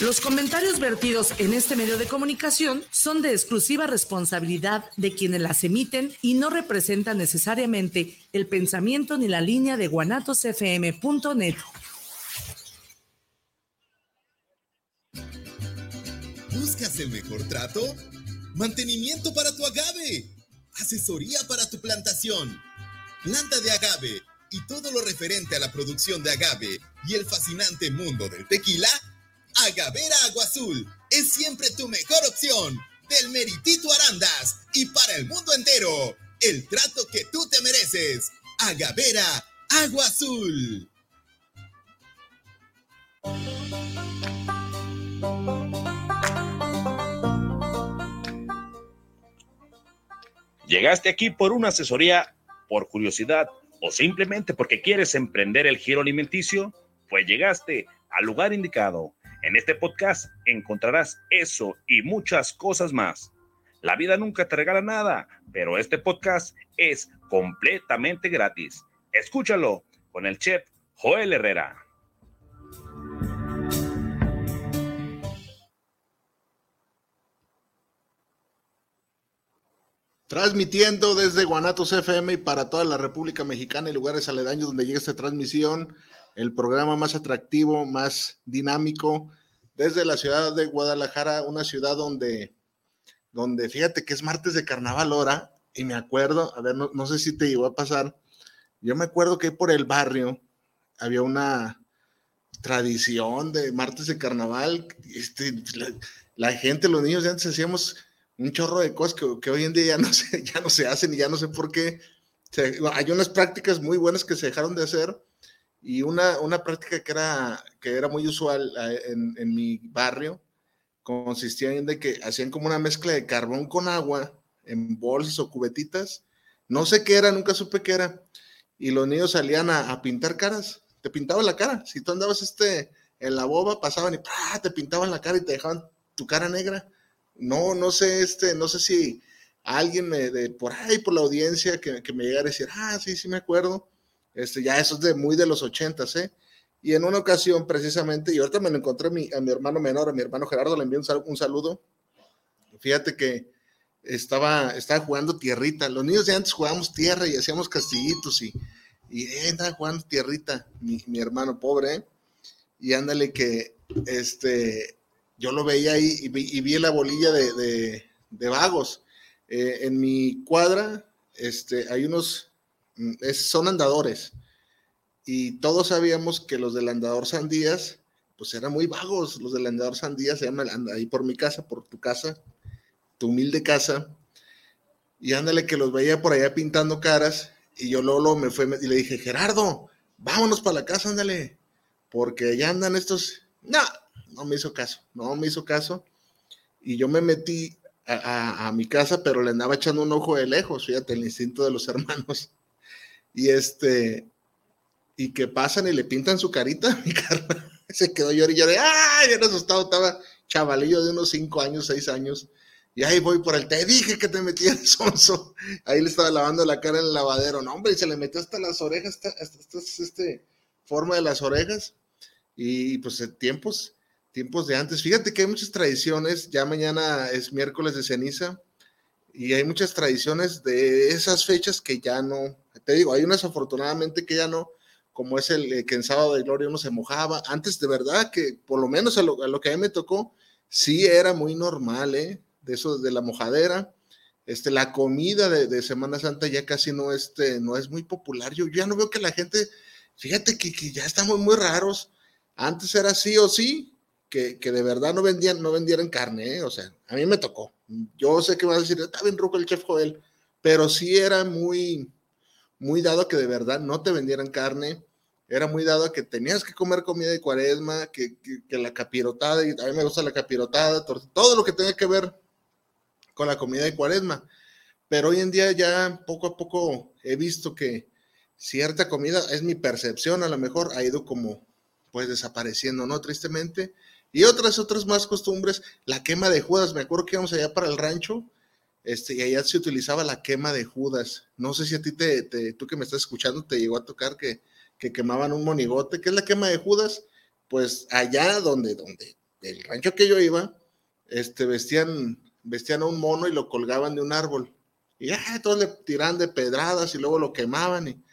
Los comentarios vertidos en este medio de comunicación son de exclusiva responsabilidad de quienes las emiten y no representan necesariamente el pensamiento ni la línea de guanatosfm.net. ¿Buscas el mejor trato? Mantenimiento para tu agave. Asesoría para tu plantación. Planta de agave y todo lo referente a la producción de agave y el fascinante mundo del tequila Agavera Agua Azul es siempre tu mejor opción. Del Meritito Arandas y para el mundo entero. El trato que tú te mereces. Agavera Agua Azul. Llegaste aquí por una asesoría, por curiosidad o simplemente porque quieres emprender el giro alimenticio, pues llegaste al lugar indicado en este podcast encontrarás eso y muchas cosas más. La vida nunca te regala nada, pero este podcast es completamente gratis. Escúchalo con el chef Joel Herrera. Transmitiendo desde Guanatos FM y para toda la República Mexicana y lugares aledaños donde llega esta transmisión el programa más atractivo, más dinámico, desde la ciudad de Guadalajara, una ciudad donde, donde fíjate que es martes de carnaval ahora, y me acuerdo, a ver, no, sé si te llegó a pasar, yo me acuerdo que por el barrio había una tradición de martes de carnaval, este, la, gente, los niños de antes hacíamos un chorro de cosas que, hoy en día ya no, se, ya no se hacen y ya no sé por qué. hay unas prácticas muy buenas que se dejaron de hacer y una, una práctica que era, que era muy usual eh, en, en, mi barrio consistía en de que hacían como una mezcla de carbón con agua en bolsas o cubetitas. No sé qué era, nunca supe qué era. Y los niños salían a, pintar caras. Te pintaban la cara. Si tú andabas este, en la boba, pasaban y te pintaban la cara y te dejaban tu cara negra. No, no sé, este, no sé si alguien me, de por ahí, por la audiencia, que, que me llegara a decir, ah, sí, sí me acuerdo este, ya eso es de muy de los ochentas, ¿eh? Y en una ocasión, precisamente, y ahorita me lo encontré a mi, a mi hermano menor, a mi hermano Gerardo, le envié un, saludo. Fíjate que estaba, estaba jugando tierrita. Los niños de antes jugábamos tierra y hacíamos castillitos y, y eh, jugando tierrita, mi, hermano pobre, ¿eh? Y ándale que, este, yo lo veía ahí y vi, y vi la bolilla de, de, de vagos. Eh, en mi cuadra, este, hay unos Mm, son andadores. Y todos sabíamos que los del andador Sandías, pues eran muy vagos. Los del andador Sandías se llaman ahí por mi casa, por tu casa, tu humilde casa. Y ándale que los veía por allá pintando caras. Y yo luego, me fue y le dije, Gerardo, vámonos para la casa, ándale. Porque ya andan estos. No, no me hizo caso, no me hizo caso. Y yo me metí a, a mi casa, pero le andaba echando un ojo de lejos, fíjate, el instinto de los hermanos. Y este, y que pasan y le pintan su carita, mi carnal se quedó llorando y ¡ay! Bien asustado, estaba chavalillo de unos cinco años, seis años. Y ahí voy por el, te dije que te metías sonso. Ahí le estaba lavando la cara en el lavadero. No, hombre, y se le metió hasta las orejas, hasta, hasta, este forma de las orejas. Y pues tiempos, tiempos de antes. Fíjate que hay muchas tradiciones. Ya mañana es miércoles de ceniza. Y hay muchas tradiciones de esas fechas que ya no, te digo, hay unas afortunadamente que ya no, como es el eh, que en sábado de gloria uno se mojaba. Antes de verdad que por lo menos a lo, que a mí me tocó, sí era muy normal, ¿eh? De eso, de la mojadera. Este, la comida de, Semana Santa ya casi no, este, no es muy popular. Yo, ya no veo que la gente, fíjate que, ya estamos muy raros. Antes era sí o sí, que, de verdad no vendían, no vendieran carne, ¿eh? o sea, a mí me tocó. Yo sé que va a decir, está bien ruco el chef Joel, pero sí era muy, muy dado que de verdad no te vendieran carne, era muy dado que tenías que comer comida de cuaresma, que, la capirotada, y a mí me gusta la capirotada, todo lo que tenga que ver con la comida de cuaresma. Pero hoy en día ya poco a poco he visto que cierta comida, es mi percepción, a lo mejor ha ido como pues desapareciendo, ¿no? Tristemente. Y otras, otras más costumbres, la quema de Judas, me acuerdo que íbamos allá para el rancho este, y allá se utilizaba la quema de Judas. No sé si a ti, te, tú que me estás escuchando, te llegó a tocar que, que, quemaban un monigote. ¿Qué es la quema de Judas? Pues allá donde, donde el rancho que yo iba, este, vestían, vestían a un mono y lo colgaban de un árbol. Y ya, todos le tiran de pedradas y luego lo quemaban. Y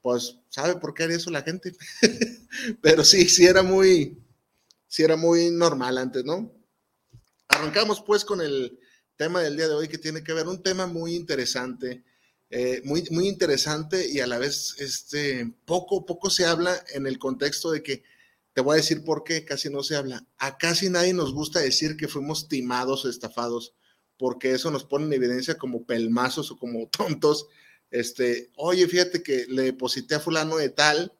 pues, ¿sabe por qué haría eso la gente? Pero sí, sí era muy, sí era muy normal antes, ¿no? Arrancamos pues con el tema del día de hoy que tiene que ver un tema muy interesante, eh, muy, muy interesante y a la vez este, poco, poco se habla en el contexto de que, te voy a decir por qué casi no se habla. A casi nadie nos gusta decir que fuimos timados o estafados, porque eso nos pone en evidencia como pelmazos o como tontos. Este, oye, fíjate que le deposité a fulano de tal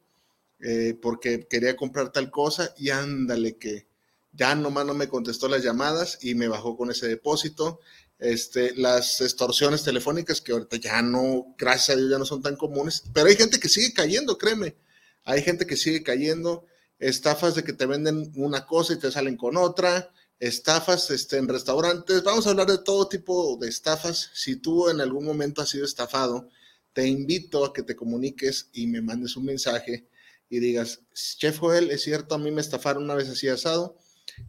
eh, porque quería comprar tal cosa y ándale que ya nomás no me contestó las llamadas y me bajó con ese depósito. Este, las extorsiones telefónicas que ahorita ya no, gracias a Dios, ya no son tan comunes, pero hay gente que sigue cayendo, créeme. Hay gente que sigue cayendo, estafas de que te venden una cosa y te salen con otra, estafas este, en restaurantes. Vamos a hablar de todo tipo de estafas. Si tú en algún momento has sido estafado, te invito a que te comuniques y me mandes un mensaje y digas, Chef Joel, es cierto, a mí me estafaron una vez así asado.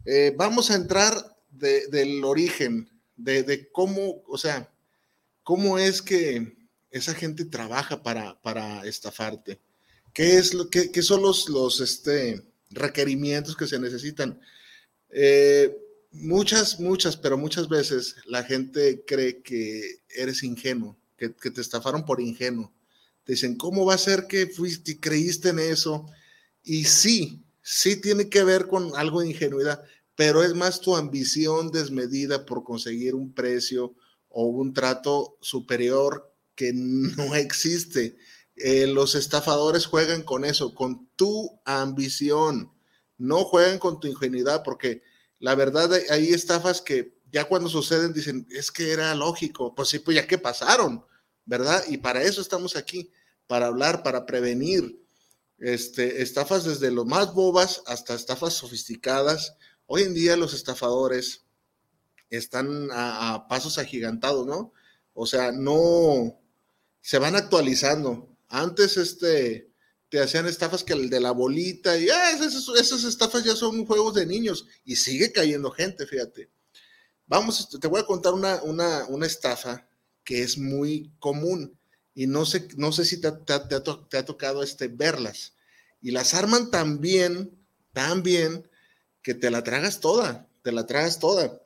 Eh, vamos a entrar del origen, de, cómo, o sea, cómo es que esa gente trabaja para, para estafarte. ¿Qué, es lo, qué, son los, los este, requerimientos que se necesitan? Eh, muchas, muchas, pero muchas veces la gente cree que eres ingenuo, que, que, te estafaron por ingenuo. Te dicen, ¿cómo va a ser que fuiste creíste en eso? Y sí, sí tiene que ver con algo de ingenuidad, pero es más tu ambición desmedida por conseguir un precio o un trato superior que no existe. Eh, los estafadores juegan con eso, con tu ambición, no juegan con tu ingenuidad, porque la verdad hay estafas que ya cuando suceden dicen, es que era lógico, pues sí, pues ya que pasaron, ¿verdad? Y para eso estamos aquí, para hablar, para prevenir. Este, estafas desde lo más bobas hasta estafas sofisticadas. Hoy en día los estafadores están a, pasos agigantados, ¿no? O sea, no se van actualizando. Antes, este, te hacían estafas que el de la bolita y ah, esas, estafas ya son juegos de niños y sigue cayendo gente, fíjate. Vamos, te voy a contar una, una, estafa que es muy común y no sé, no sé si te, ha tocado este, verlas. Y las arman tan bien, tan bien, que te la tragas toda, te la tragas toda.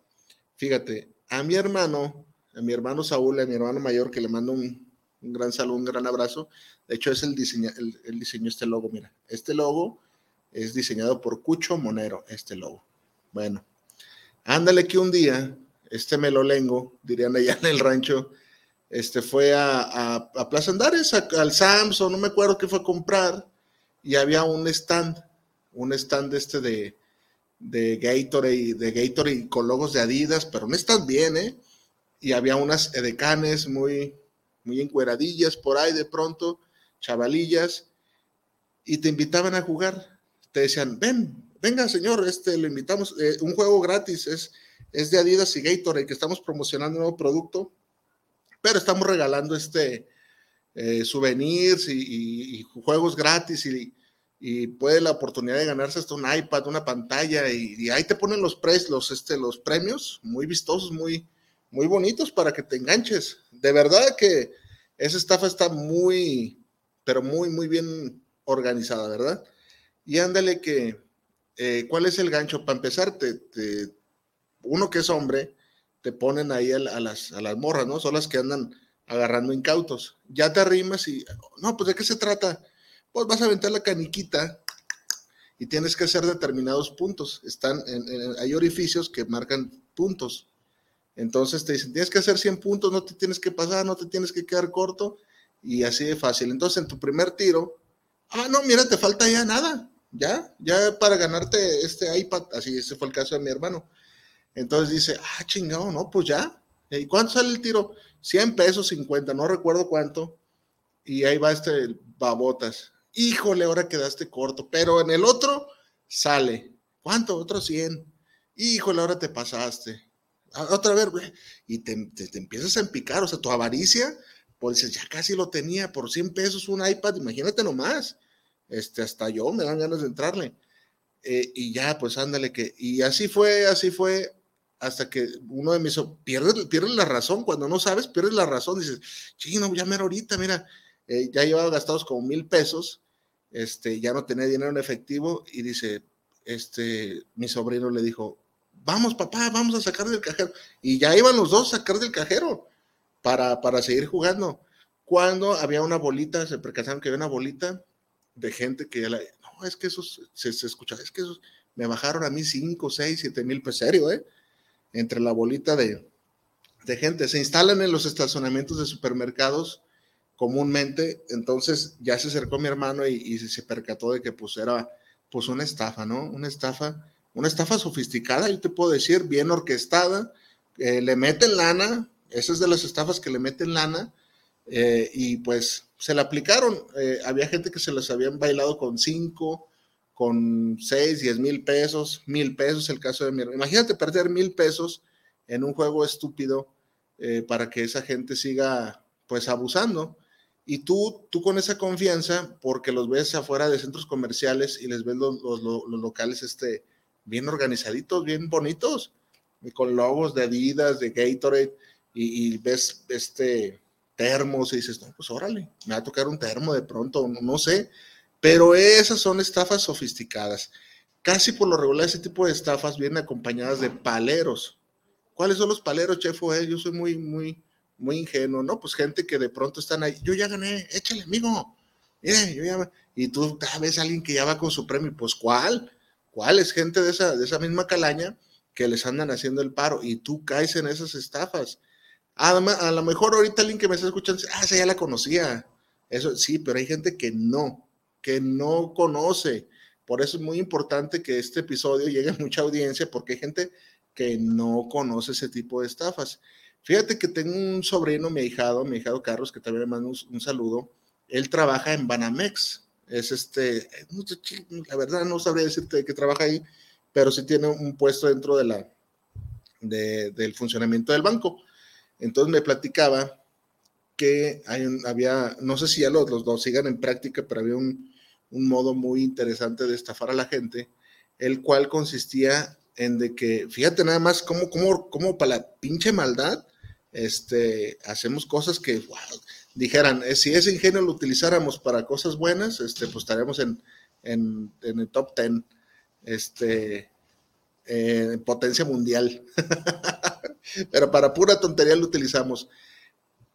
Fíjate, a mi hermano, a mi hermano Saúl, a mi hermano mayor, que le mando un, un gran saludo, un gran abrazo. De hecho, es el diseño, el, diseño este logo. Mira, este logo es diseñado por Cucho Monero, este logo. Bueno, ándale que un día, este melolengo, dirían allá en el rancho, este fue a, a, Plaza Andares, al Samsung, no me acuerdo qué fue a comprar, y había un stand, un stand este de, de Gatorade, de Gatorade con logos de Adidas, pero no están bien, ¿eh? Y había unas edecanes muy, muy encueradillas por ahí de pronto, chavalillas, y te invitaban a jugar. Te decían, ven, venga señor, este, lo invitamos, eh, un juego gratis, es, es de Adidas y Gatorade, que estamos promocionando un nuevo producto, pero estamos regalando este eh, souvenirs y, juegos gratis y, y, puede la oportunidad de ganarse hasta un iPad, una pantalla, y, ahí te ponen los, los, este, los premios muy vistosos, muy, muy bonitos para que te enganches. De verdad que esa estafa está muy, pero muy, muy bien organizada, ¿verdad? Y ándale que, eh, ¿cuál es el gancho? Para empezar, te, uno que es hombre, te ponen ahí a, las, a las morras, ¿no? Son las que andan agarrando incautos. Ya te arrimas y, no, pues ¿de qué se trata? Pues vas a aventar la caniquita y tienes que hacer determinados puntos. Están hay orificios que marcan puntos. Entonces te dicen, tienes que hacer 100 puntos, no te tienes que pasar, no te tienes que quedar corto y así de fácil. Entonces en tu primer tiro, ah, no, mira, te falta ya nada, ya, ya para ganarte este iPad, así ese fue el caso de mi hermano. Entonces dice, ah, chingado, no, pues ya. ¿Y cuánto sale el tiro? 100 pesos, 50, no recuerdo cuánto. Y ahí va este babotas. Híjole, ahora quedaste corto, pero en el otro sale. ¿Cuánto? Otro 100. Híjole, ahora te pasaste otra vez, y te, empiezas a empicar, o sea, tu avaricia, pues ya casi lo tenía por 100 pesos un iPad, imagínate nomás, este, hasta yo me dan ganas de entrarle. eh, y ya, pues ándale que, y así fue, así fue, hasta que uno de mis, pierdes, pierdes la razón, cuando no sabes, pierdes la razón, dices, chino, ya mero ahorita, mira, eh, ya llevaba gastados como mil pesos, este, ya no tenía dinero en efectivo, y dice, este, mi sobrino le dijo, vamos papá, vamos a sacar del cajero, y ya iban los dos a sacar del cajero para, para seguir jugando. Cuando había una bolita, se percataron que había una bolita de gente que ya la, no, es que esos, se, se escucha, es que esos, me bajaron a mí 5, 6, 7 mil pesos, serio, ¿eh? Entre la bolita de, de gente. Se instalan en los estacionamientos de supermercados comúnmente, entonces ya se acercó mi hermano y, se percató de que pues era pues una estafa, ¿no? Una estafa, una estafa sofisticada, yo te puedo decir, bien orquestada, eh, le meten lana, esa es de las estafas que le meten lana, eh, y pues se la aplicaron. Eh, había gente que se las habían bailado con cinco, con 6, 10 mil pesos, mil pesos, el caso de mi Imagínate perder mil pesos en un juego estúpido eh, para que esa gente siga pues abusando. Y tú, tú con esa confianza, porque los ves afuera de centros comerciales y les ves los, los, locales este, bien organizaditos, bien bonitos, y con logos de Adidas, de Gatorade, y, y, ves este termos y dices, no, pues órale, me va a tocar un termo de pronto, no, no sé, pero esas son estafas sofisticadas. Casi por lo regular ese tipo de estafas vienen acompañadas de paleros. ¿Cuáles son los paleros, chef? Eh, yo soy muy, muy, muy ingenuo, ¿no? Pues gente que de pronto están ahí, yo ya gané, échale, amigo. Mire, yo ya... Y tú ves a alguien que ya va con su premio, pues ¿cuál? ¿Cuál es gente de esa, de esa misma calaña que les andan haciendo el paro y tú caes en esas estafas? Además, a lo mejor ahorita alguien que me está escuchando, ah, esa ya la conocía. Eso sí, pero hay gente que no que no conoce. Por eso es muy importante que este episodio llegue a mucha audiencia, porque hay gente que no conoce ese tipo de estafas. Fíjate que tengo un sobrino, mi hijado, mi hijado Carlos, que también le mando un, saludo. Él trabaja en Banamex. Es este, la verdad no sabría decirte que trabaja ahí, pero sí tiene un puesto dentro de la, del funcionamiento del banco. Entonces me platicaba que había, no sé si ya los, los dos sigan en práctica, pero había un, modo muy interesante de estafar a la gente, el cual consistía en de que, fíjate nada más cómo, cómo, cómo para la pinche maldad, este, hacemos cosas que dijeran, eh, si ese ingenio lo utilizáramos para cosas buenas, este, pues estaríamos en, en, el top 10, este, en potencia mundial. Pero para pura tontería lo utilizamos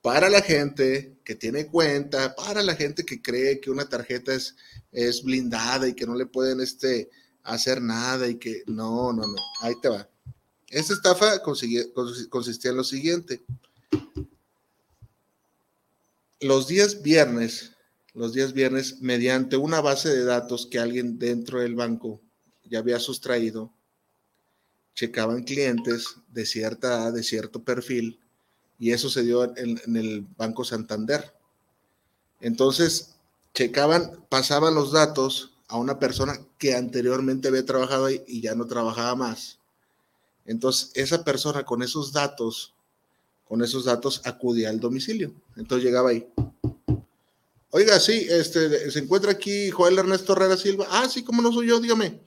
para la gente que tiene cuenta, para la gente que cree que una tarjeta es, es blindada y que no le pueden este, hacer nada y que no, no, no, ahí te va. Esta estafa consistía en lo siguiente. Los días viernes, los días viernes, mediante una base de datos que alguien dentro del banco ya había sustraído, checaban clientes de cierta edad, de cierto perfil, y eso se dio en, el Banco Santander. Entonces, checaban, pasaban los datos a una persona que anteriormente había trabajado ahí y ya no trabajaba más. Entonces, esa persona con esos datos, con esos datos acudía al domicilio. Entonces llegaba ahí. Oiga, sí, este, se encuentra aquí Joel Ernesto Herrera Silva. Ah, sí, ¿cómo no soy yo? Dígame.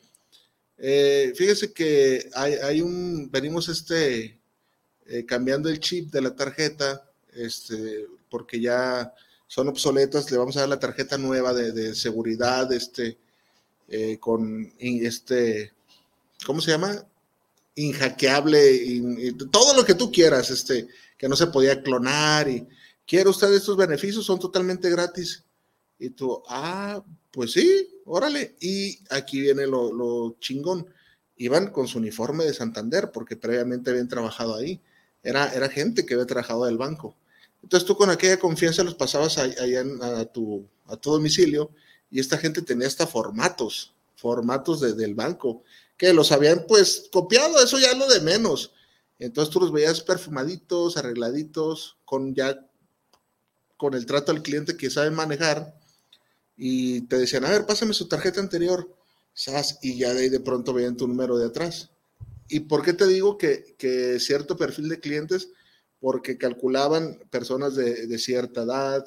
Eh, fíjese que hay, hay, un, venimos este, eh, cambiando el chip de la tarjeta, este, porque ya son obsoletas, le vamos a dar la tarjeta nueva de, seguridad, este, eh, con este, ¿cómo se llama? Inhackeable, y, todo lo que tú quieras, este, que no se podía clonar y quiere usted estos beneficios, son totalmente gratis. Y tú, ah, pues sí, órale. Y aquí viene lo, lo chingón. Iban con su uniforme de Santander porque previamente habían trabajado ahí era, gente que había trabajado del banco. Entonces tú con aquella confianza los pasabas allá a, tu, a tu domicilio y esta gente tenía hasta formatos, formatos del banco, que los habían pues copiado, eso ya lo de menos. Entonces tú los veías perfumaditos, arregladitos, con ya con el trato al cliente que saben manejar y te decían, a ver, pásame su tarjeta anterior, y ya de ahí de pronto veían tu número de atrás. ¿Y por qué te digo que, cierto perfil de clientes? Porque calculaban personas de, cierta edad,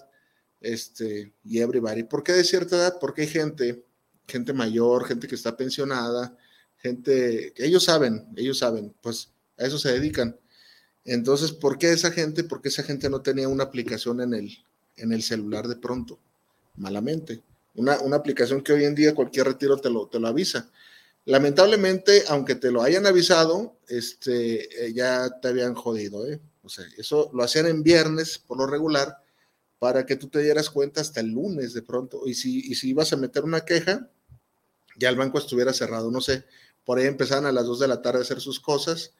este, y everybody. ¿Por qué de cierta edad? Porque hay gente gente mayor, gente que está pensionada, gente, ellos saben, ellos saben, pues a eso se dedican. Entonces, ¿por qué esa gente? Porque esa gente no tenía una aplicación en el, en el celular de pronto, malamente. Una, una aplicación que hoy en día cualquier retiro te lo, te lo avisa. Lamentablemente, aunque te lo hayan avisado, este, eh, ya te habían jodido, ¿eh? O sea, eso lo hacían en viernes por lo regular para que tú te dieras cuenta hasta el lunes de pronto. Y si, y si ibas a meter una queja, ya el banco estuviera cerrado, no sé. Por ahí empezaban a las 2 de la tarde a hacer sus cosas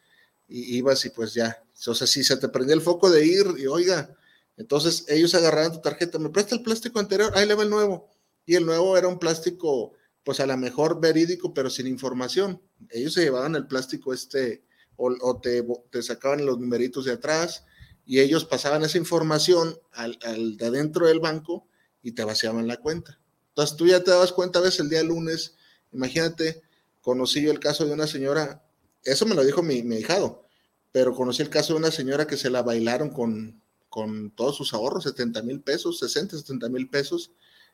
y ibas y pues ya. O sea, si se te prendía el foco de ir y oiga, entonces ellos agarraban tu tarjeta, me presta el plástico anterior, ahí le va el nuevo. Y el nuevo era un plástico, pues a lo mejor verídico, pero sin información. Ellos se llevaban el plástico este, o, te, te, sacaban los numeritos de atrás y ellos pasaban esa información al, al, de adentro del banco y te vaciaban la cuenta. Entonces tú ya te dabas cuenta a veces el día lunes, imagínate, conocí yo el caso de una señora, eso me lo dijo mi, mi hijado, pero conocí el caso de una señora que se la bailaron con, con todos sus ahorros, 70 mil pesos, 60, 70 mil pesos,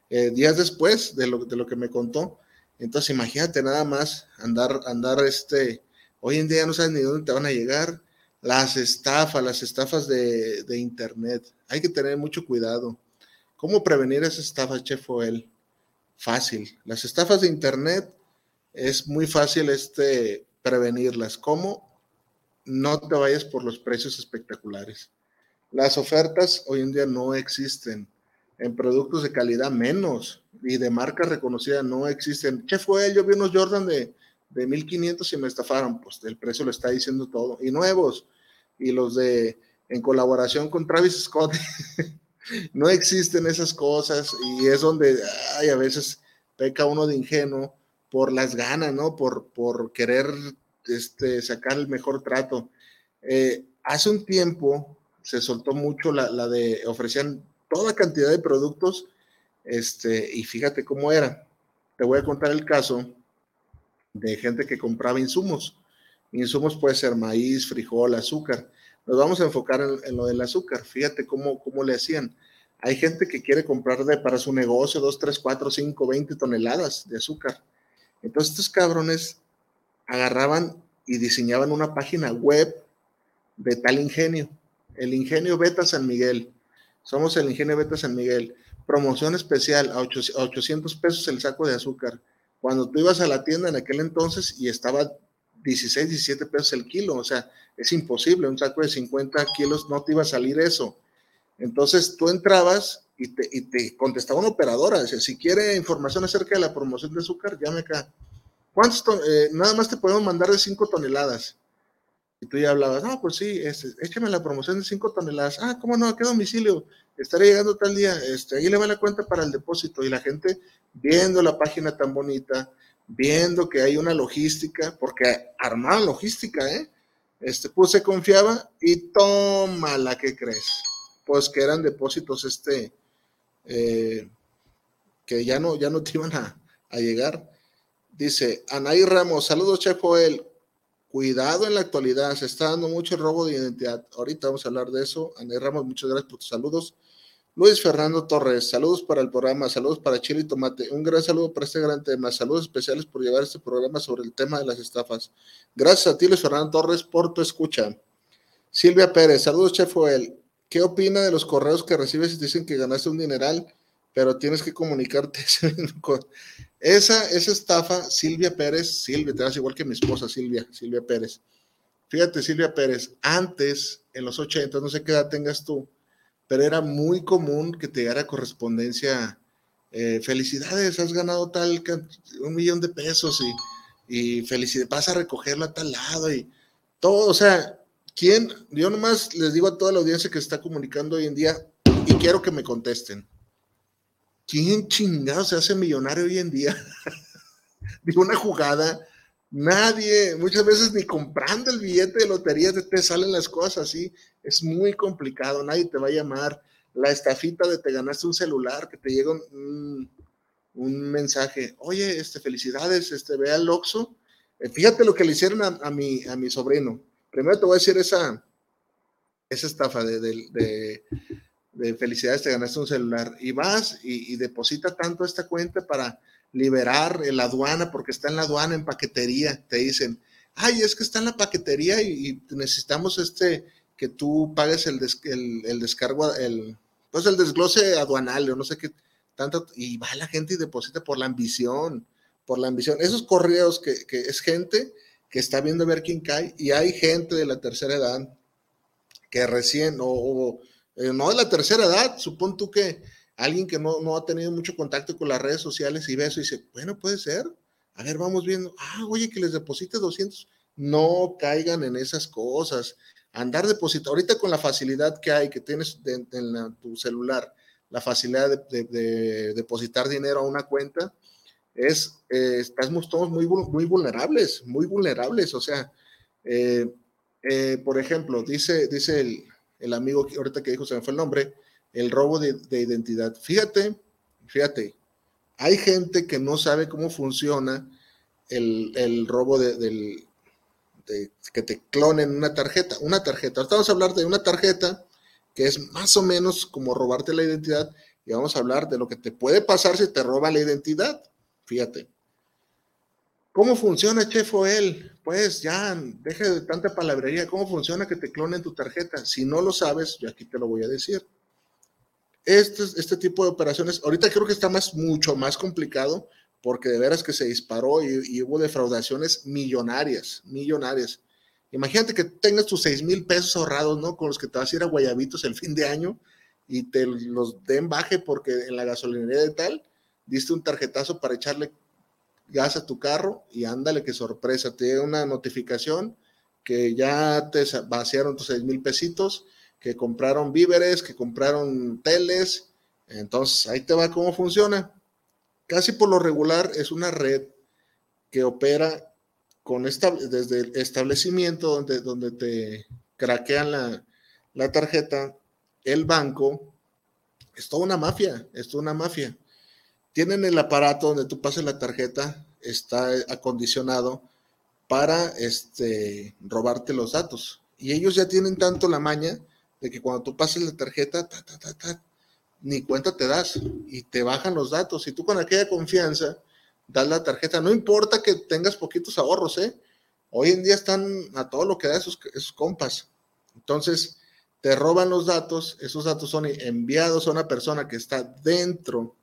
eh, días después de lo, de lo que me contó. Entonces imagínate nada más andar, andar este, hoy en día no sabes ni dónde te van a llegar, las estafas, las estafas de, de internet, hay que tener mucho cuidado. ¿Cómo prevenir esas estafas, Chef Joel? Fácil. Las estafas de internet es muy fácil este, prevenirlas. ¿Cómo? No te vayas por los precios espectaculares. Las ofertas hoy en día no existen. En productos de calidad menos y de marca reconocida no existen. Chef Joel, yo vi unos Jordan de, de 1500 y me estafaron. Pues el precio lo está diciendo todo. Y nuevos. Y los de en colaboración con Travis Scott. no existen esas cosas y es donde ay, a veces peca uno de ingenuo por las ganas, ¿no? Por, por querer este, sacar el mejor trato. Eh, hace un tiempo se soltó mucho la, la, de, ofrecían toda cantidad de productos, este, y fíjate cómo era. Te voy a contar el caso de gente que compraba insumos. Insumos puede ser maíz, frijol, azúcar. Nos vamos a enfocar en, lo del azúcar. Fíjate cómo, cómo le hacían. Hay gente que quiere comprar de, para su negocio 2, 3, 4, 5, 20 toneladas de azúcar. Entonces estos cabrones agarraban y diseñaban una página web de tal ingenio. El ingenio Beta San Miguel. Somos el ingenio Beta San Miguel. Promoción especial a 800 pesos el saco de azúcar. Cuando tú ibas a la tienda en aquel entonces y estaba 16, 17 pesos el kilo, o sea, es imposible, un saco de 50 kilos no te iba a salir eso. Entonces tú entrabas y te, contestaba una operadora, decía, si quiere información acerca de la promoción de azúcar, llame acá. ¿Cuántos eh, nada más te podemos mandar de 5 toneladas? Y tú ya hablabas, ah, pues sí, este, échame la promoción de 5 toneladas. Ah, ¿cómo no? ¿A qué domicilio? Estaré llegando tal día. Este, ahí le va la cuenta para el depósito. Y la gente viendo la página tan bonita, viendo que hay una logística, porque armaron logística, ¿eh? Este, pues se confiaba y toma la que crees. Pues que eran depósitos, este, eh, que ya no, ya no te iban a, a llegar. Dice Anaí Ramos, saludos, Chef Joel. Cuidado en la actualidad, se está dando mucho robo de identidad. Ahorita vamos a hablar de eso. Anaí Ramos, muchas gracias por tus saludos. Luis Fernando Torres, saludos para el programa, saludos para Chile y Tomate. Un gran saludo para este gran tema. Saludos especiales por llevar este programa sobre el tema de las estafas. Gracias a ti, Luis Fernando Torres, por tu escucha. Silvia Pérez, saludos, Chef Joel. ¿Qué opina de los correos que recibes y dicen que ganaste un dineral? pero tienes que comunicarte esa, esa estafa, Silvia Pérez, Silvia, te das igual que mi esposa Silvia, Silvia Pérez. Fíjate, Silvia Pérez, antes, en los 80, no sé qué edad tengas tú, pero era muy común que te llegara correspondencia, eh, felicidades, has ganado tal, un millón de pesos y, y felicidades, vas a recogerlo a tal lado y todo, o sea, ¿quién? Yo nomás les digo a toda la audiencia que está comunicando hoy en día y quiero que me contesten ¿Quién chingado se hace millonario hoy en día? de una jugada. Nadie, muchas veces ni comprando el billete de lotería te salen las cosas así. Es muy complicado, nadie te va a llamar. La estafita de te ganaste un celular, que te llega un, un mensaje, oye, este, felicidades, este, ve al Oxxo. Eh, fíjate lo que le hicieron a, mi, a mi sobrino. Primero te voy a decir esa, esa estafa de, de, de de felicidades, te ganaste un celular y vas y, y, deposita tanto esta cuenta para liberar la aduana porque está en la aduana en paquetería. Te dicen, ay, es que está en la paquetería y, necesitamos este, que tú pagues el, el, descargo, el, pues el desglose aduanal o no sé qué tanto, y va la gente y deposita por la ambición, por la ambición. Esos correos que, que es gente que está viendo a ver quién cae y hay gente de la tercera edad que recién, o, eh, no de la tercera edad, supón tú que alguien que no, no, ha tenido mucho contacto con las redes sociales y ve eso y dice, bueno, puede ser, a ver, vamos viendo, ah, oye, que les deposite 200, no caigan en esas cosas, andar depositando, ahorita con la facilidad que hay, que tienes en tu celular, la facilidad de, depositar dinero a una cuenta, es, eh, estamos todos muy, muy vulnerables, muy vulnerables, o sea, eh, eh, por ejemplo, dice, dice el, el, amigo que ahorita que dijo, se me fue el nombre, el robo de, identidad. Fíjate, fíjate, hay gente que no sabe cómo funciona el, el robo de, que te clonen una tarjeta. Una tarjeta. Ahorita vamos a hablar de una tarjeta que es más o menos como robarte la identidad y vamos a hablar de lo que te puede pasar si te roba la identidad. Fíjate. ¿Cómo funciona, chef él? Pues ya, deje de tanta palabrería. ¿Cómo funciona que te clonen tu tarjeta? Si no lo sabes, yo aquí te lo voy a decir. Este, este tipo de operaciones, ahorita creo que está más, mucho más complicado porque de veras que se disparó y, hubo defraudaciones millonarias, millonarias. Imagínate que tengas tus seis mil pesos ahorrados, ¿no? Con los que te vas a ir a Guayabitos el fin de año y te los den baje porque en la gasolinería de tal diste un tarjetazo para echarle gas a tu carro y ándale, qué sorpresa, te llega una notificación que ya te vaciaron tus seis mil pesitos, que compraron víveres, que compraron teles. Entonces, ahí te va cómo funciona. Casi por lo regular es una red que opera con esta, desde el establecimiento donde, donde te craquean la, la tarjeta, el banco, es toda una mafia, es toda una mafia tienen el aparato donde tú pases la tarjeta, está acondicionado para este, robarte los datos. Y ellos ya tienen tanto la maña de que cuando tú pases la tarjeta, ni cuenta te das y te bajan los datos. Y tú con aquella confianza das la tarjeta. No importa que tengas poquitos ahorros, ¿eh? Hoy en día están a todo lo que da esos, esos compas. Entonces, te roban los datos, esos datos son enviados a una persona que está dentro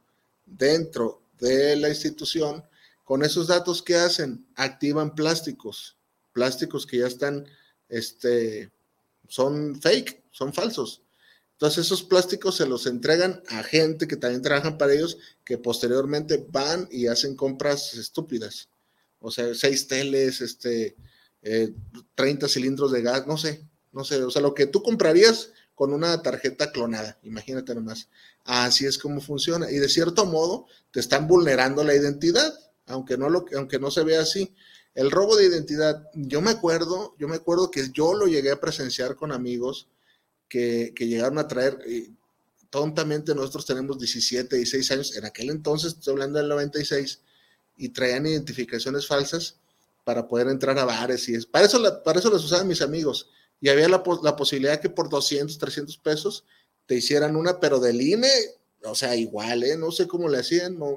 dentro de la institución, con esos datos que hacen, activan plásticos, plásticos que ya están, este, son fake, son falsos. Entonces esos plásticos se los entregan a gente que también trabajan para ellos, que posteriormente van y hacen compras estúpidas. O sea, seis teles, este, 30 eh, cilindros de gas, no sé, no sé, o sea, lo que tú comprarías con una tarjeta clonada, imagínate nomás. Así es como funciona. Y de cierto modo te están vulnerando la identidad, aunque no, lo, aunque no se vea así. El robo de identidad, yo me acuerdo, yo me acuerdo que yo lo llegué a presenciar con amigos que, llegaron a traer, tontamente nosotros tenemos 17, 16 años, en aquel entonces, estoy hablando del 96, y traían identificaciones falsas para poder entrar a bares y es, para eso, para eso las usaban mis amigos. Y había la, la posibilidad que por 200, 300 pesos te hicieran una, pero del INE, o sea, igual, ¿eh? No sé cómo le hacían, no,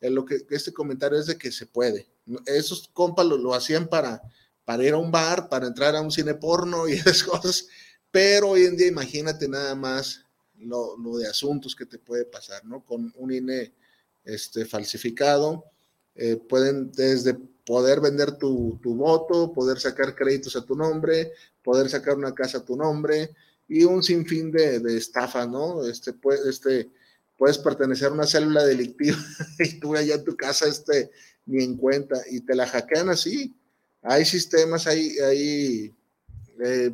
lo que este comentario es de que se puede. Esos compas lo, hacían para, para ir a un bar, para entrar a un cine porno y esas cosas, pero hoy en día imagínate nada más lo, de asuntos que te puede pasar, ¿no? Con un INE este, falsificado, eh, pueden desde poder vender tu, tu, voto, poder sacar créditos a tu nombre, poder sacar una casa a tu nombre, y un sinfín de, de estafas, ¿no? Este, pues, este, puedes pertenecer a una célula delictiva y tú allá en tu casa este, ni en cuenta y te la hackean así. Hay sistemas, hay, hay eh,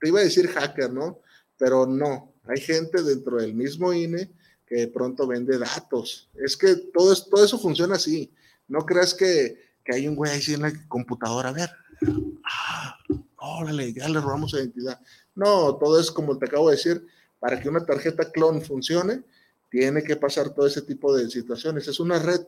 te iba a decir hacker, ¿no? Pero no, hay gente dentro del mismo INE que de pronto vende datos. Es que todo, eso funciona así. No creas que, que hay un güey ahí en la computadora, a ver, ah, órale, ya le robamos identidad. No, todo es como te acabo de decir, para que una tarjeta clon funcione, tiene que pasar todo ese tipo de situaciones. Es una red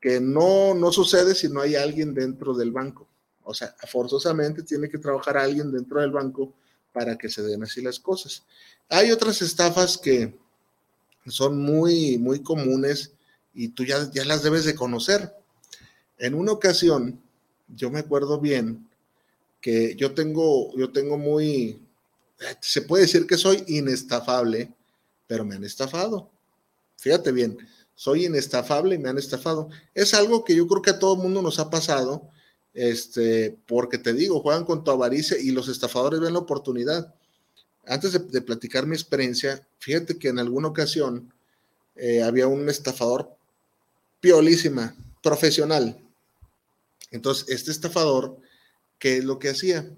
que no, no sucede si no hay alguien dentro del banco. O sea, forzosamente tiene que trabajar alguien dentro del banco para que se den así las cosas. Hay otras estafas que son muy, muy comunes y tú ya, ya las debes de conocer. En una ocasión, yo me acuerdo bien que yo tengo, yo tengo muy, se puede decir que soy inestafable, pero me han estafado. Fíjate bien, soy inestafable y me han estafado. Es algo que yo creo que a todo el mundo nos ha pasado, este, porque te digo, juegan con tu avaricia y los estafadores ven la oportunidad. Antes de, platicar mi experiencia, fíjate que en alguna ocasión eh, había un estafador piolísima, profesional. Entonces, este estafador, ¿qué es lo que hacía?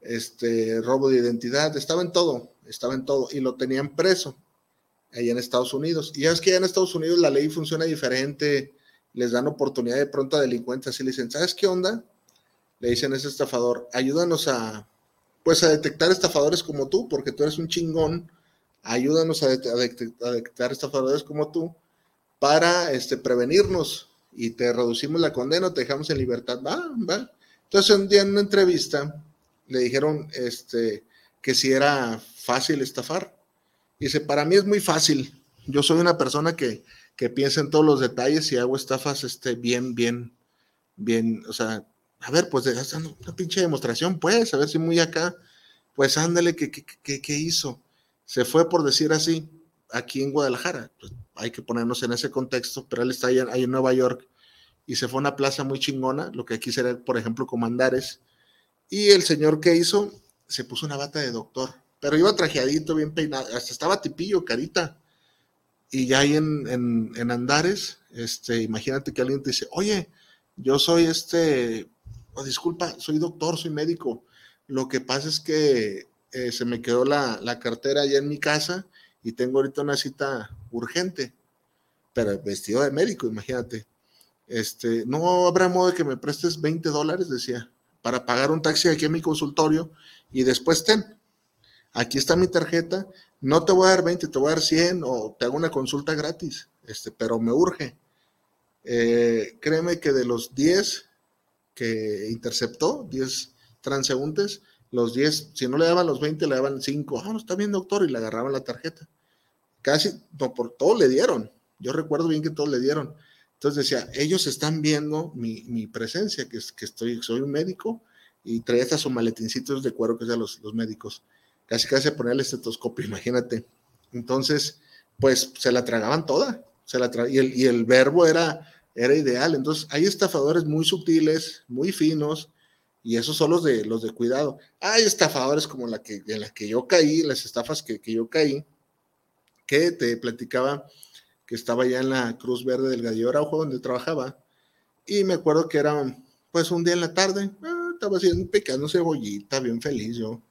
Este robo de identidad, estaba en todo, estaba en todo, y lo tenían preso ahí en Estados Unidos. Y ya es que ya en Estados Unidos la ley funciona diferente, les dan oportunidad de pronto a delincuentes, así le dicen, ¿sabes qué onda? Le dicen a ese estafador, ayúdanos a, pues a detectar estafadores como tú, porque tú eres un chingón, ayúdanos a, detectar estafadores como tú para este, prevenirnos y te reducimos la condena, te dejamos en libertad. Va, va. Entonces un día en una entrevista le dijeron este, que si era fácil estafar. Dice, para mí es muy fácil. Yo soy una persona que, que piensa en todos los detalles y hago estafas este, bien, bien, bien, o sea, a ver, pues una pinche demostración, pues, a ver si muy acá, pues ándale, ¿qué, qué, qué hizo? Se fue por decir así, aquí en Guadalajara. Pues, hay que ponernos en ese contexto, pero él está ahí, en Nueva York y se fue a una plaza muy chingona, lo que aquí será, por ejemplo, Comandares. Y el señor que hizo, se puso una bata de doctor, pero iba trajeadito, bien peinado, hasta estaba tipillo, carita. Y ya ahí en, en, Andares, este, imagínate que alguien te dice, oye, yo soy este, oh, disculpa, soy doctor, soy médico. Lo que pasa es que eh, se me quedó la, la cartera allá en mi casa y tengo ahorita una cita urgente, pero vestido de médico, imagínate. Este, no habrá modo de que me prestes 20 dólares, decía, para pagar un taxi aquí en mi consultorio y después ten. Aquí está mi tarjeta, no te voy a dar 20, te voy a dar 100 o te hago una consulta gratis, este, pero me urge. Eh, créeme que de los 10 que interceptó, 10 transeúntes, los 10, si no le daban los 20, le daban 5. Ah, no está bien, doctor, y le agarraban la tarjeta. Casi, no, por todo le dieron. Yo recuerdo bien que todos le dieron. Entonces decía, ellos están viendo mi, presencia, que, es, que estoy, soy un médico, y traía hasta sus maletincitos de cuero que sean los, los médicos. Casi casi a poner el estetoscopio, imagínate. Entonces, pues se la tragaban toda. Se la y, el, y el verbo era, era ideal. Entonces, hay estafadores muy sutiles, muy finos, y esos son los de, los de cuidado. Hay estafadores como la que, en la que yo caí, las estafas que, yo caí, que te platicaba que estaba ya en la Cruz Verde del Gallo Araujo, donde trabajaba, y me acuerdo que era, pues, un día en la tarde, ah, estaba haciendo picando cebollita, bien feliz yo,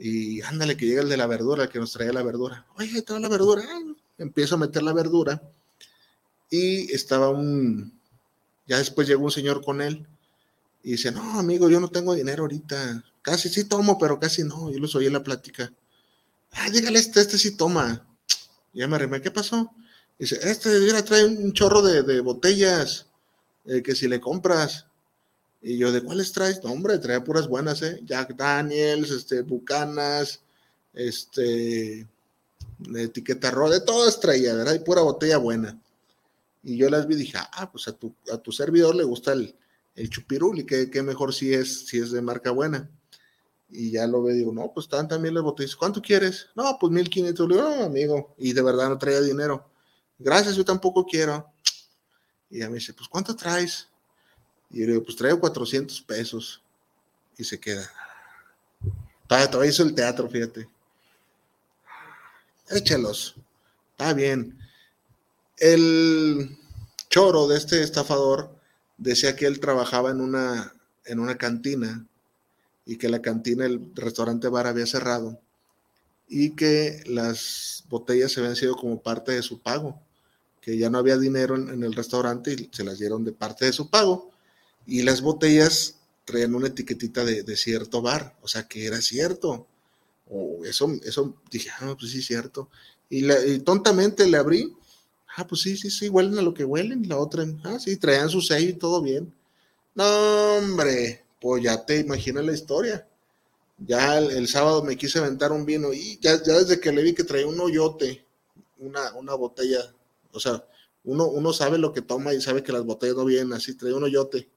y ándale que llega el de la verdura, el que nos traía la verdura, oye, trae la verdura, empiezo a meter la verdura, y estaba un, ya después llegó un señor con él, y dice, no, amigo, yo no tengo dinero ahorita. Casi sí tomo, pero casi no. Yo los oí en la plática. Ah, dígale este, este sí toma. ya me arrimé, ¿qué pasó? Dice, este mira, trae un chorro de, botellas eh, que si le compras. Y yo, ¿de cuáles traes? No, hombre, trae puras buenas, ¿eh? Jack Daniels, este, Bucanas, este, etiqueta roja, de todas traía, ¿verdad? Y pura botella buena. Y yo las vi y dije, ah, pues a tu, a tu servidor le gusta el, el chupirul y qué, mejor si es, si es de marca buena. Y ya lo ve, digo, no, pues están también las botellas. ¿Cuánto quieres? No, pues 1500. Le no, amigo. Y de verdad no traía dinero. Gracias, yo tampoco quiero. Y ella me dice, pues ¿cuánto traes? Y le digo, pues traigo 400 pesos. Y se queda. Todavía, todavía hizo el teatro, fíjate. Échalos. Está bien. El choro de este estafador decía que él trabajaba en una, en una cantina y que la cantina, el restaurante bar había cerrado y que las botellas se habían sido como parte de su pago, que ya no había dinero en, el restaurante y se las dieron de parte de su pago y las botellas traían una etiquetita de, cierto bar, o sea que era cierto. O eso, eso dije, ah, pues sí, cierto. Y, y tontamente le abrí Ah, pues sí, sí, sí, huelen a lo que huelen. La otra, ah, sí, traían su sello y todo bien. No, hombre, pues ya te imaginas la historia. Ya el, sábado me quise aventar un vino y ya, ya desde que le vi que traía un hoyote, una, una botella, o sea, Uno, uno sabe lo que toma y sabe que las botellas no vienen así, trae un hoyote,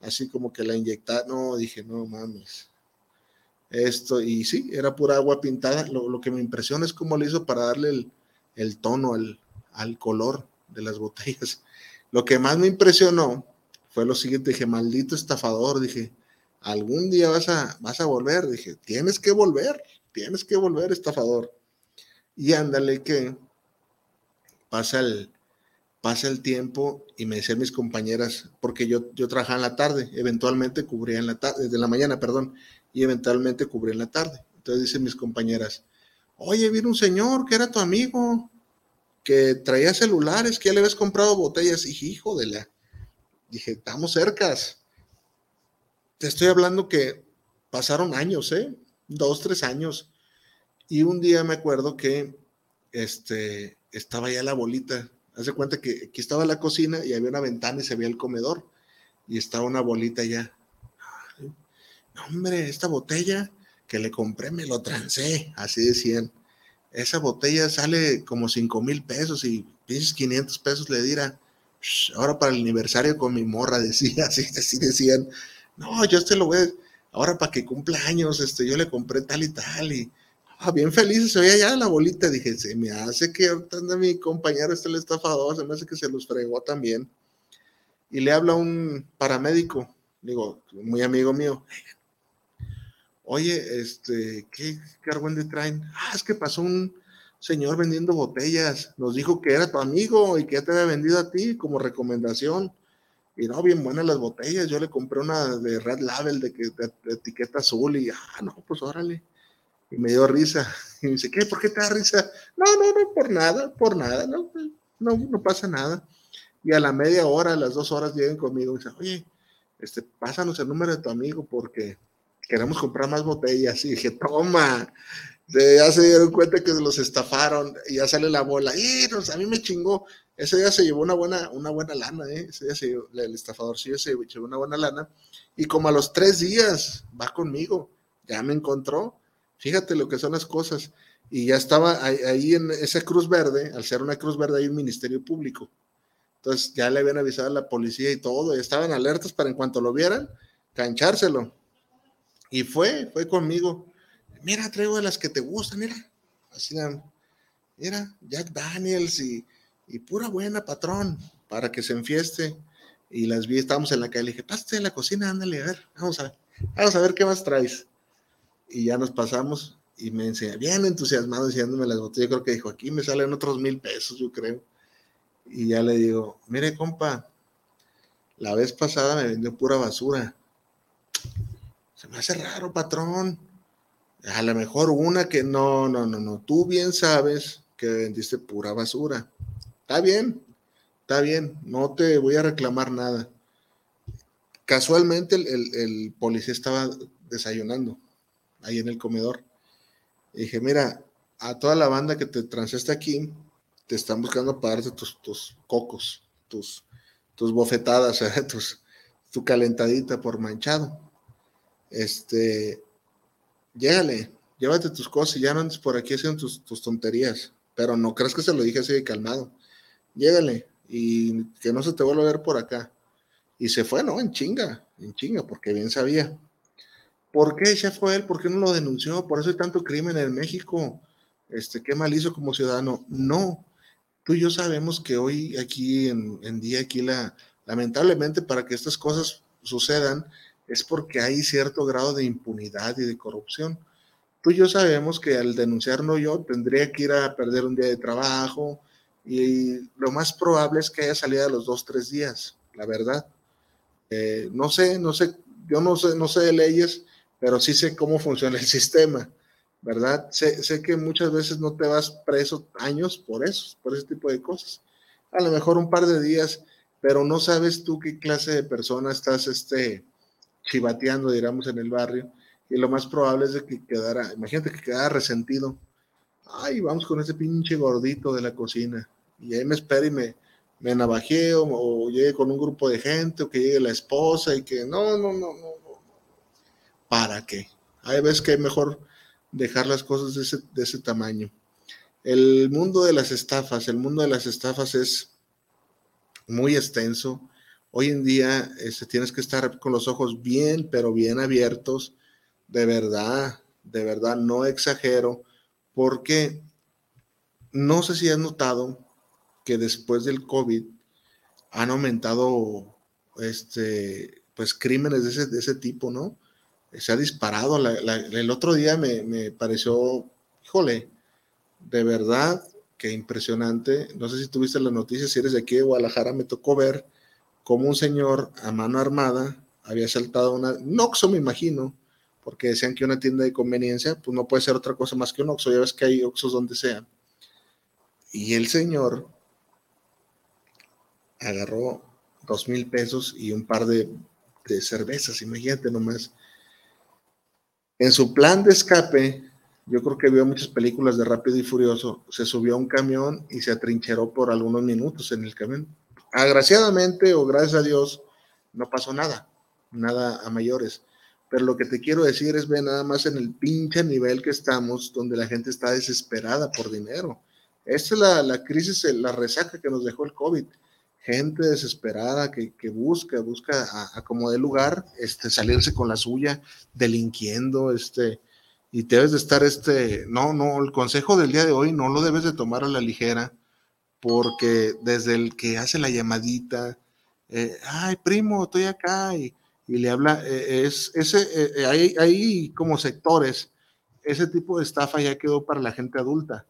así como que la inyecta, no, dije, no mames. Esto, y sí, era pura agua pintada. Lo, que me impresiona es cómo le hizo para darle el, tono al, al color de las botellas. Lo que más me impresionó fue lo siguiente, dije, maldito estafador, dije, algún día vas a, vas a volver, dije, tienes que volver, tienes que volver, estafador. Y ándale que pasa el, pasa el tiempo y me decían mis compañeras, porque yo, yo trabajaba en la tarde, eventualmente cubría en la tarde, desde la mañana, perdón, y eventualmente cubría en la tarde. Entonces dicen mis compañeras, oye, vino un señor que era tu amigo, que traía celulares, que ya le habías comprado botellas, y hijo de la, dije, estamos cercas. Te estoy hablando que pasaron años, ¿eh? Dos, tres años. Y un día me acuerdo que este, estaba ya la bolita. Hace cuenta que aquí estaba la cocina y había una ventana y se veía el comedor. Y estaba una bolita ya. No, hombre, esta botella que le compré me lo trancé, así decían. Esa botella sale como 5 mil pesos y piensas 500 pesos le dirá. Ahora para el aniversario con mi morra, decía, así, decían. No, yo este lo voy ahora para que cumpla años, este, yo le compré tal y tal Ah, bien feliz, se veía ya la bolita. Dije, se me hace que anda mi compañero, este el estafador, se me hace que se los fregó también. Y le habla un paramédico, digo, muy amigo mío. Oye, este, ¿qué le traen? Ah, es que pasó un señor vendiendo botellas. Nos dijo que era tu amigo y que ya te había vendido a ti como recomendación. Y no, bien buenas las botellas. Yo le compré una de Red Label de, que, de etiqueta azul y, ah, no, pues órale y me dio risa. Y me dice, ¿qué? ¿Por qué te da risa? No, no, no, por nada, por nada, no, no, no pasa nada. Y a la media hora, a las dos horas llegan conmigo y dicen, oye, este, pásanos el número de tu amigo porque queremos comprar más botellas. Y dije, toma, ya se dieron cuenta que los estafaron y ya sale la bola. Y pues, a mí me chingó. Ese día se llevó una buena, una buena lana, ¿eh? Ese día se llevó, el estafador sí se llevó una buena lana. Y como a los tres días va conmigo, ya me encontró Fíjate lo que son las cosas. Y ya estaba ahí, en esa cruz verde, al ser una cruz verde hay un ministerio público. Entonces ya le habían avisado a la policía y todo, y estaban alertas para en cuanto lo vieran, canchárselo. Y fue, fue conmigo. Mira, traigo de las que te gustan, mira. Así, mira, Jack Daniels y, y pura buena, patrón, para que se enfieste. Y las vi, estábamos en la calle, le dije, pásate en la cocina, ándale, a ver, vamos a vamos a ver qué más traes y ya nos pasamos y me enseña, bien entusiasmado enseñándome las botellas, yo creo que dijo, aquí me salen otros mil pesos, yo creo. Y ya le digo, mire, compa, la vez pasada me vendió pura basura. Se me hace raro, patrón. A lo mejor una que no, no, no, no, tú bien sabes que vendiste pura basura. Está bien, está bien, no te voy a reclamar nada. Casualmente el, el policía estaba desayunando ahí en el comedor. Y dije, mira, a toda la banda que te transaste aquí, te están buscando para darte tus, tus cocos, tus, tus bofetadas, tus, tu calentadita por manchado. Este, llégale, llévate tus cosas y ya no por aquí haciendo tus, tus tonterías. Pero no crees que se lo dije así de calmado. Llégale y que no se te vuelva a ver por acá. Y se fue, ¿no? En chinga, en chinga, porque bien sabía. ¿Por qué ya fue él? ¿Por qué no lo denunció? Por eso hay tanto crimen en México. Este, qué mal hizo como ciudadano. No, tú y yo sabemos que hoy aquí en, día, aquí la, lamentablemente para que estas cosas sucedan, es porque hay cierto grado de impunidad y de corrupción. Tú y yo sabemos que al denunciarlo yo tendría que ir a perder un día de trabajo y lo más probable es que haya salido a los dos, tres días, la verdad. Eh, no sé, no sé, yo no sé, no sé de leyes, pero sí sé cómo funciona el sistema, ¿verdad? Sé, sé, que muchas veces no te vas preso años por eso, por ese tipo de cosas. A lo mejor un par de días, pero no sabes tú qué clase de persona estás este, chivateando, digamos, en el barrio. Y lo más probable es de que quedara, imagínate que quedara resentido. Ay, vamos con ese pinche gordito de la cocina. Y ahí me espera y me, me navajeo o llegue con un grupo de gente o que llegue la esposa y que no, no, no, no, ¿para qué? Hay veces que es mejor dejar las cosas de ese, tamaño. El mundo de las estafas, el mundo de las estafas es muy extenso. Hoy en día este, tienes que estar con los ojos bien, pero bien abiertos. De verdad, de verdad, no exagero, porque no sé si has notado que después del COVID han aumentado este, pues, crímenes de ese, de ese tipo, ¿no? Se ha disparado. el otro día me, me pareció, híjole, de verdad que impresionante. No sé si tuviste la noticia, si eres de aquí de Guadalajara, me tocó ver cómo un señor a mano armada había saltado una, un me imagino, porque decían que una tienda de conveniencia, pues no puede ser otra cosa más que un Oxxo, ya ves que hay Oxxos donde sea. Y el señor agarró dos mil pesos y un par de, de cervezas, imagínate nomás. En su plan de escape, yo creo que vio muchas películas de Rápido y Furioso, se subió a un camión y se atrincheró por algunos minutos en el camión. Agraciadamente o gracias a Dios, no pasó nada, nada a mayores. Pero lo que te quiero decir es, ve nada más en el pinche nivel que estamos, donde la gente está desesperada por dinero. Esta es la, la crisis, la resaca que nos dejó el COVID. Gente desesperada que, busca, busca a, como de lugar, este, salirse con la suya, delinquiendo, este, y debes de estar este, no, no, el consejo del día de hoy no lo debes de tomar a la ligera, porque desde el que hace la llamadita, eh, ay, primo, estoy acá, y, y le habla, eh, es, ese, eh, hay, hay como sectores, ese tipo de estafa ya quedó para la gente adulta.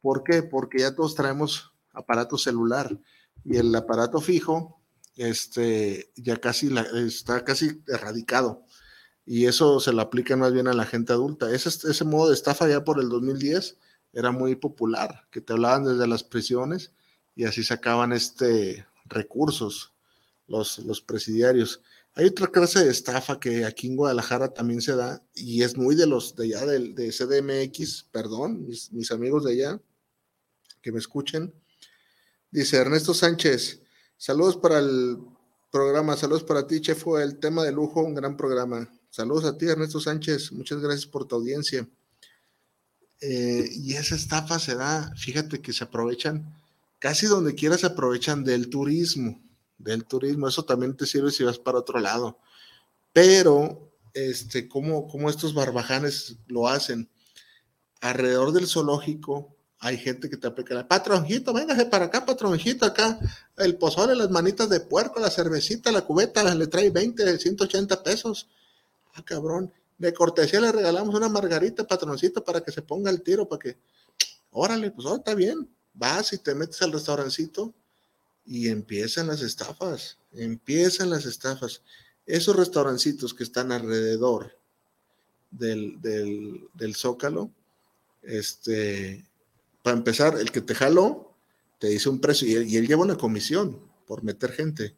¿Por qué? Porque ya todos traemos aparato celular y el aparato fijo, este, ya casi está casi erradicado y eso se lo aplica más bien a la gente adulta. Ese, ese modo de estafa ya por el 2010 era muy popular, que te hablaban desde las prisiones y así sacaban este recursos los, los presidiarios. Hay otra clase de estafa que aquí en Guadalajara también se da y es muy de los de allá de, de CDMX, perdón, mis amigos de allá que me escuchen. Dice Ernesto Sánchez, saludos para el programa, saludos para ti, Chefo, el tema de lujo, un gran programa. Saludos a ti, Ernesto Sánchez. Muchas gracias por tu audiencia. Eh, y esa estafa se da, fíjate que se aprovechan, casi donde quiera se aprovechan del turismo, del turismo. Eso también te sirve si vas para otro lado. Pero, este, ¿cómo, cómo estos barbajanes lo hacen? Alrededor del zoológico hay gente que te aplica la patronjito, véngase para acá, patronjito, acá, el pozole, las manitas de puerco, la cervecita, la cubeta, le trae 20, 180 pesos. Ah, cabrón, de cortesía le regalamos una margarita, patroncito, para que se ponga el tiro, para que, órale, pues oh, está bien, vas y te metes al restaurancito y empiezan las estafas, empiezan las estafas. Esos restaurancitos que están alrededor del, del, zócalo, este, para empezar, el que te jaló te dice un precio y él, lleva una comisión por meter gente.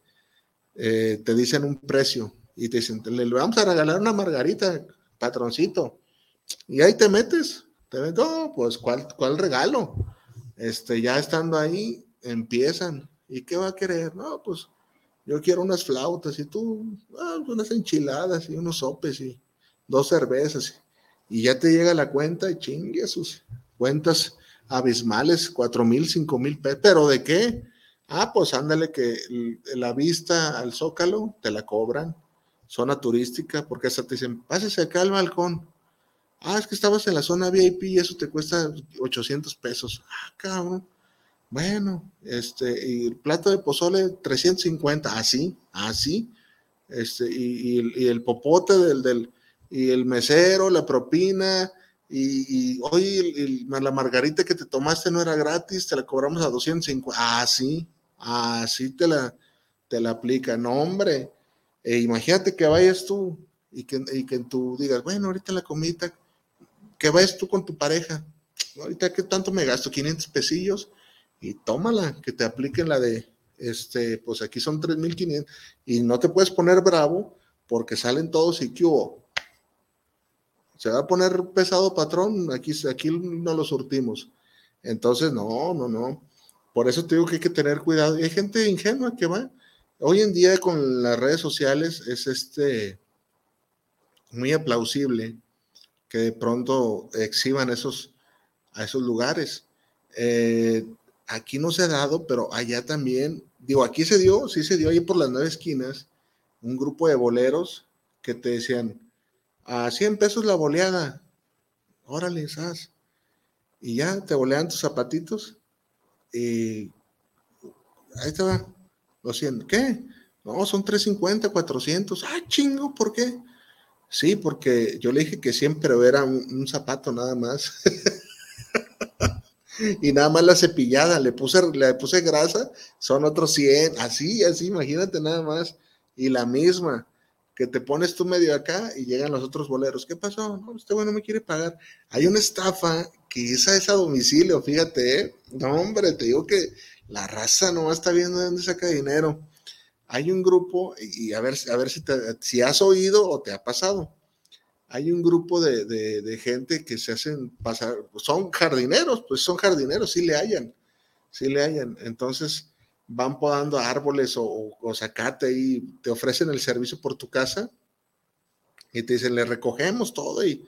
Eh, te dicen un precio, y te dicen, le vamos a regalar una margarita, patroncito. Y ahí te metes, te ven, oh, pues, ¿cuál, ¿cuál regalo? Este, ya estando ahí, empiezan. ¿Y qué va a querer? No, pues, yo quiero unas flautas y tú, ah, unas enchiladas y unos sopes y dos cervezas. Y ya te llega la cuenta y chingue sus cuentas abismales, cuatro mil, cinco mil pesos. ¿Pero de qué? Ah, pues ándale que la vista al zócalo te la cobran zona turística, porque hasta te dicen, pásese acá al balcón. Ah, es que estabas en la zona VIP y eso te cuesta 800 pesos. Ah, cabrón. Bueno, este, y el plato de pozole 350, así, así. Este, y, y, el popote del, del, y el mesero, la propina, y, y oye, la margarita que te tomaste no era gratis, te la cobramos a 250. Así, así te la, te la aplica. No, hombre e imagínate que vayas tú y que, y que tú digas, bueno, ahorita la comida, que vayas tú con tu pareja, ahorita que tanto me gasto, 500 pesillos, y tómala, que te apliquen la de, este, pues aquí son 3.500, y no te puedes poner bravo porque salen todos y que hubo. Se va a poner pesado patrón, aquí, aquí no lo surtimos. Entonces, no, no, no. Por eso te digo que hay que tener cuidado. Y hay gente ingenua que va, Hoy en día con las redes sociales es este muy aplausible que de pronto exhiban esos, a esos lugares. Eh, aquí no se ha dado, pero allá también, digo, aquí se dio, sí se dio ahí por las nueve esquinas, un grupo de boleros que te decían, a 100 pesos la boleada, órale, esas. Y ya te bolean tus zapatitos y ahí te va, lo siento, ¿qué? No, son 350, 400. Ah, chingo, ¿por qué? Sí, porque yo le dije que siempre era un, zapato nada más. y nada más la cepillada, le puse, le puse grasa, son otros 100, así, así, imagínate nada más. Y la misma, que te pones tú medio acá y llegan los otros boleros. ¿Qué pasó? No, este bueno me quiere pagar. Hay una estafa que esa es a domicilio, fíjate, ¿eh? No, hombre, te digo que la raza no está viendo de dónde saca dinero hay un grupo, y a ver, a ver si, si has oído o te ha pasado, hay un grupo de, gente que se hacen pasar, son jardineros, pues son jardineros, sí le hayan, sí le hayan. Entonces van podando árboles o, o, sacate y te ofrecen el servicio por tu casa y te dicen, le recogemos todo y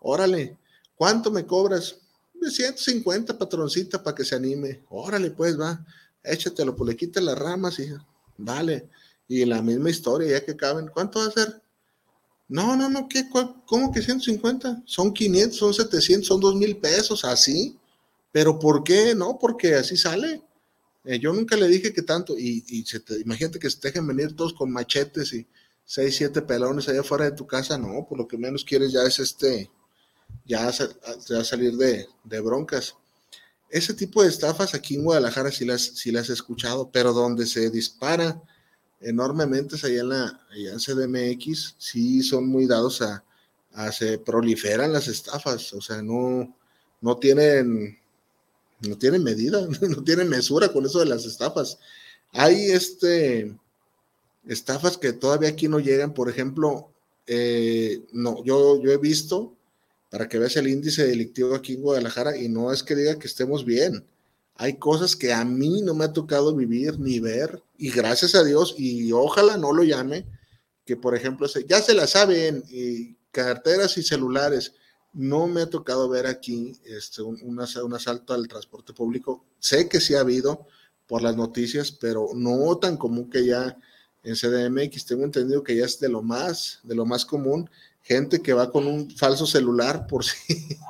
órale, ¿cuánto me cobras? De 150 patroncita para que se anime. Órale, pues va, échatelo, pues le quita las ramas y Vale. Y la misma historia, ya que caben, ¿cuánto va a ser? No, no, no, ¿qué? ¿Cómo que 150? Son 500, son 700, son 2 mil pesos, así. ¿Pero por qué? No, porque así sale. Eh, yo nunca le dije que tanto. Y, imagínate que se dejen venir todos con machetes y 6, 7 pelones allá afuera de tu casa. No, por lo que menos quieres ya es este, ya, ya salir de, de broncas. Ese tipo de estafas aquí en Guadalajara sí las, sí las he escuchado, pero donde se dispara enormemente es allá en, la, allá en CDMX, sí son muy dados a, a, se proliferan las estafas, o sea, no, no tienen, no tienen medida, no tienen mesura con eso de las estafas. Hay este estafas que todavía aquí no llegan, por ejemplo, eh, no, yo, yo he visto para que veas el índice delictivo aquí en Guadalajara y no es que diga que estemos bien. Hay cosas que a mí no me ha tocado vivir ni ver y gracias a Dios y ojalá no lo llame, que por ejemplo ya se la saben y carteras y celulares. No me ha tocado ver aquí este, un, asalto al transporte público. Sé que sí ha habido por las noticias, pero no tan común que ya en CDMX. Tengo entendido que ya es de lo más, de lo más común gente que va con un falso celular por si.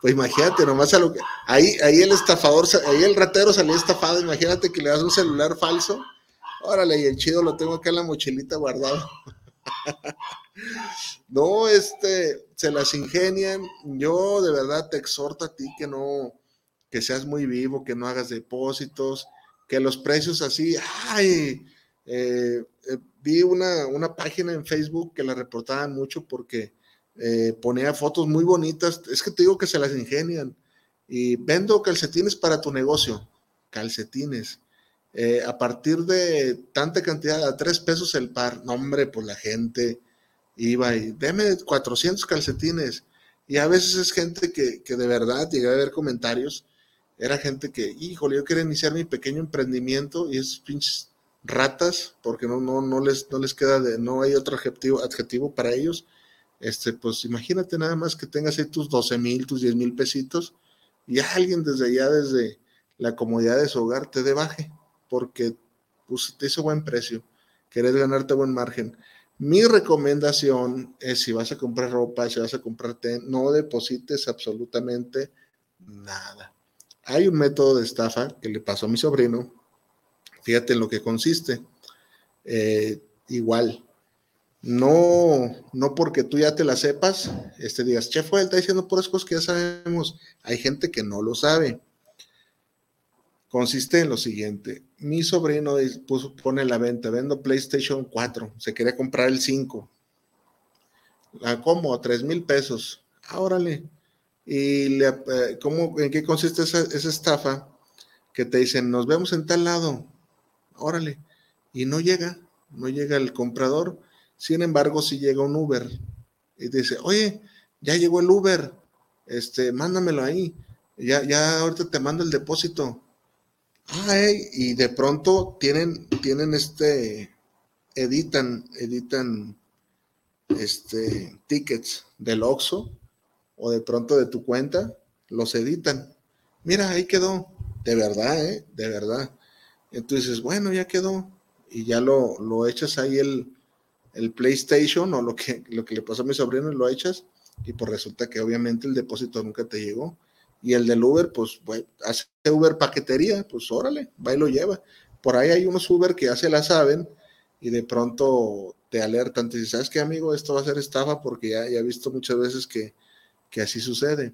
Pues imagínate, nomás a lo que. Ahí, ahí el estafador, ahí el ratero salió estafado. Imagínate que le das un celular falso. Órale, y el chido lo tengo acá en la mochilita guardado. no, este, se las ingenian. Yo de verdad te exhorto a ti que no, que seas muy vivo, que no hagas depósitos, que los precios así, ay, eh, eh, vi una, una, página en Facebook que la reportaban mucho porque eh, ponía fotos muy bonitas. Es que te digo que se las ingenian. Y vendo calcetines para tu negocio. Calcetines. A partir de tanta cantidad, a tres pesos el par. No, hombre, pues la gente iba y deme 400 calcetines. Y a veces es gente que, que de verdad llegué a ver comentarios. Era gente que, híjole, yo quería iniciar mi pequeño emprendimiento y esos pinches ratas, porque no, no, no, les, no les queda de, no hay otro adjetivo, adjetivo para ellos. Este, pues imagínate nada más que tengas ahí tus 12 mil, tus 10 mil pesitos y alguien desde allá, desde la comodidad de su hogar, te debaje, porque pues, te hizo buen precio, querés ganarte buen margen. Mi recomendación es si vas a comprar ropa, si vas a comprar té, no deposites absolutamente nada. Hay un método de estafa que le pasó a mi sobrino, Fíjate en lo que consiste. Eh, igual, no, no porque tú ya te la sepas, este digas, chef, él está diciendo puras cosas que ya sabemos. Hay gente que no lo sabe. Consiste en lo siguiente. Mi sobrino puso, pone la venta, vendo PlayStation 4, se quería comprar el 5. La como, a 3 mil pesos. Ah, órale. ¿Y le, eh, ¿cómo, en qué consiste esa, esa estafa? Que te dicen, nos vemos en tal lado órale, y no llega, no llega el comprador. Sin embargo, si llega un Uber y dice, oye, ya llegó el Uber, este, mándamelo ahí, ya, ya ahorita te mando el depósito. Ay, y de pronto tienen, tienen este, editan, editan, este, tickets del Oxxo o de pronto de tu cuenta, los editan. Mira, ahí quedó. de verdad, ¿eh? De verdad. Entonces, bueno, ya quedó. Y ya lo, lo echas ahí el, el PlayStation o lo que, lo que le pasó a mi sobrino y lo echas. Y pues resulta que obviamente el depósito nunca te llegó. Y el del Uber, pues, hace Uber paquetería, pues órale, va y lo lleva. Por ahí hay unos Uber que ya se la saben y de pronto te alertan, te dicen, ¿sabes qué, amigo? Esto va a ser estafa porque ya, he visto muchas veces que, que así sucede.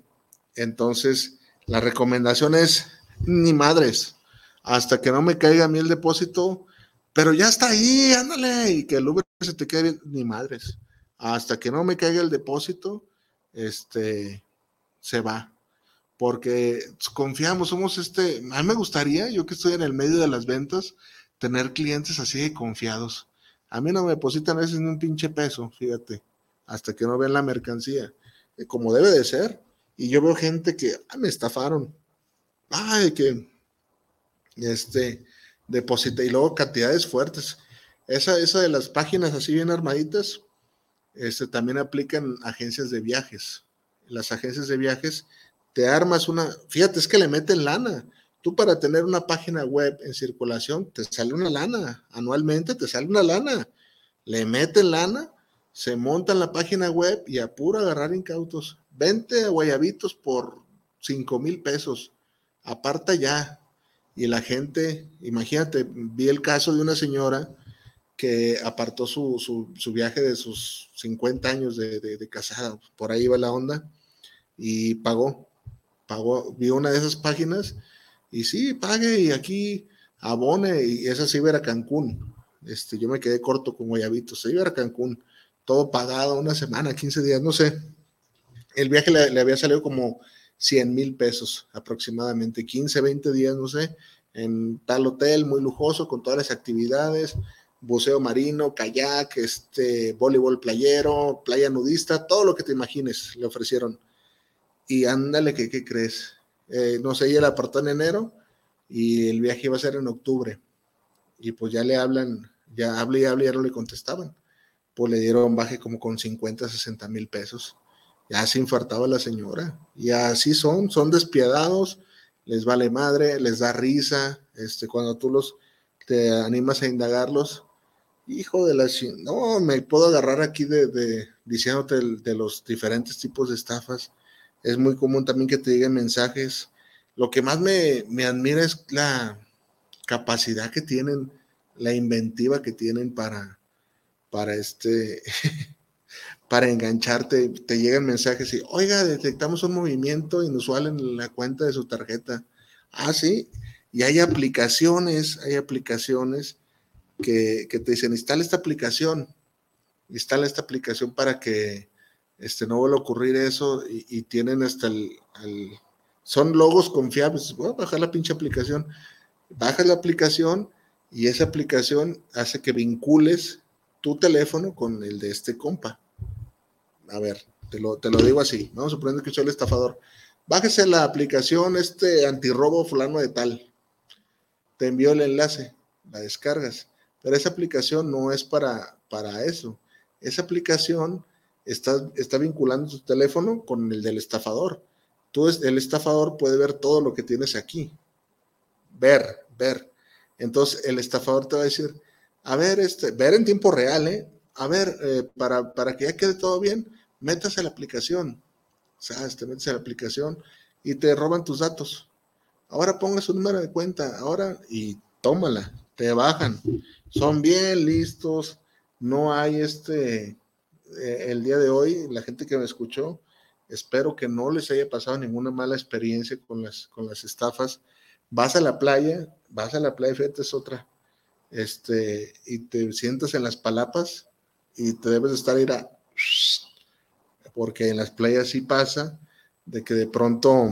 Entonces, la recomendación es, ni madres, hasta que no me caiga a mí el depósito, pero ya está ahí, ándale, y que el Uber se te quede bien, ni madres, hasta que no me caiga el depósito, este, se va. Porque confiamos, somos este, a mí me gustaría, yo que estoy en el medio de las ventas, tener clientes así de confiados. A mí no me depositan a veces ni un pinche peso, fíjate, hasta que no vean la mercancía, eh, como debe de ser. Y yo veo gente que ah, me estafaron. Ay, que este deposita y luego cantidades fuertes. Esa, esa de las páginas así bien armaditas, este, también aplican agencias de viajes. Las agencias de viajes te armas una, fíjate, es que le meten lana. Tú para tener una página web en circulación, te sale una lana. Anualmente te sale una lana. Le meten lana, se montan la página web y apura agarrar incautos. 20 guayabitos por 5 mil pesos. Aparta ya. Y la gente, imagínate, vi el caso de una señora que apartó su, su, viaje de sus 50 años de, de, casada, por ahí va la onda, y pagó, pagó, vio una de esas páginas y sí, pague y aquí abone, y esa se iba a Cancún. Este, yo me quedé corto con Guayabitos, se iba a Cancún, todo pagado, una semana, 15 días, no sé, el viaje le, había salido como 100 mil pesos aproximadamente, 15, 20 días, no sé, en tal hotel muy lujoso, con todas las actividades, buceo marino, kayak, este, voleibol playero, playa nudista, todo lo que te imagines le ofrecieron. Y ándale, ¿qué, crees? Eh, no sé, ella la apartó en enero y el viaje iba a ser en octubre. Y pues ya le hablan, ya hablé y hablé y ya no le contestaban. Pues le dieron baje como con 50, 60 mil pesos ya se infartaba la señora. Y así son, son despiadados, les vale madre, les da risa, este, cuando tú los te animas a indagarlos, hijo de la no, me puedo agarrar aquí de diciéndote de, los diferentes tipos de estafas. Es muy común también que te lleguen mensajes. Lo que más me, me admira es la capacidad que tienen, la inventiva que tienen para, para este para engancharte, te llegan mensajes y, oiga, detectamos un movimiento inusual en la cuenta de su tarjeta. Ah, sí, y hay aplicaciones, hay aplicaciones que, te dicen, instala esta aplicación, instala esta aplicación para que este, no vuelva a ocurrir eso y, tienen hasta el, son logos confiables. Voy a bajar la pinche aplicación. Bajas la aplicación y esa aplicación hace que vincules tu teléfono con el de este compa a ver, te lo, te lo digo así, vamos a suponer que soy el estafador. Bájese la aplicación este antirrobo fulano de tal. Te envío el enlace, la descargas. Pero esa aplicación no es para, para eso. Esa aplicación está, está vinculando tu teléfono con el del estafador. Tú, el estafador puede ver todo lo que tienes aquí. Ver, ver. Entonces el estafador te va a decir, a ver, este, ver en tiempo real, ¿eh? A ver, eh, para, para que ya quede todo bien, métase a la aplicación, o sea, te metes a la aplicación y te roban tus datos. Ahora ponga su número de cuenta, ahora y tómala, te bajan. Son bien listos, no hay este, eh, el día de hoy, la gente que me escuchó, espero que no les haya pasado ninguna mala experiencia con las, con las estafas. Vas a la playa, vas a la playa, fíjate, es otra, este, y te sientas en las palapas y te debes estar ir a porque en las playas sí pasa de que de pronto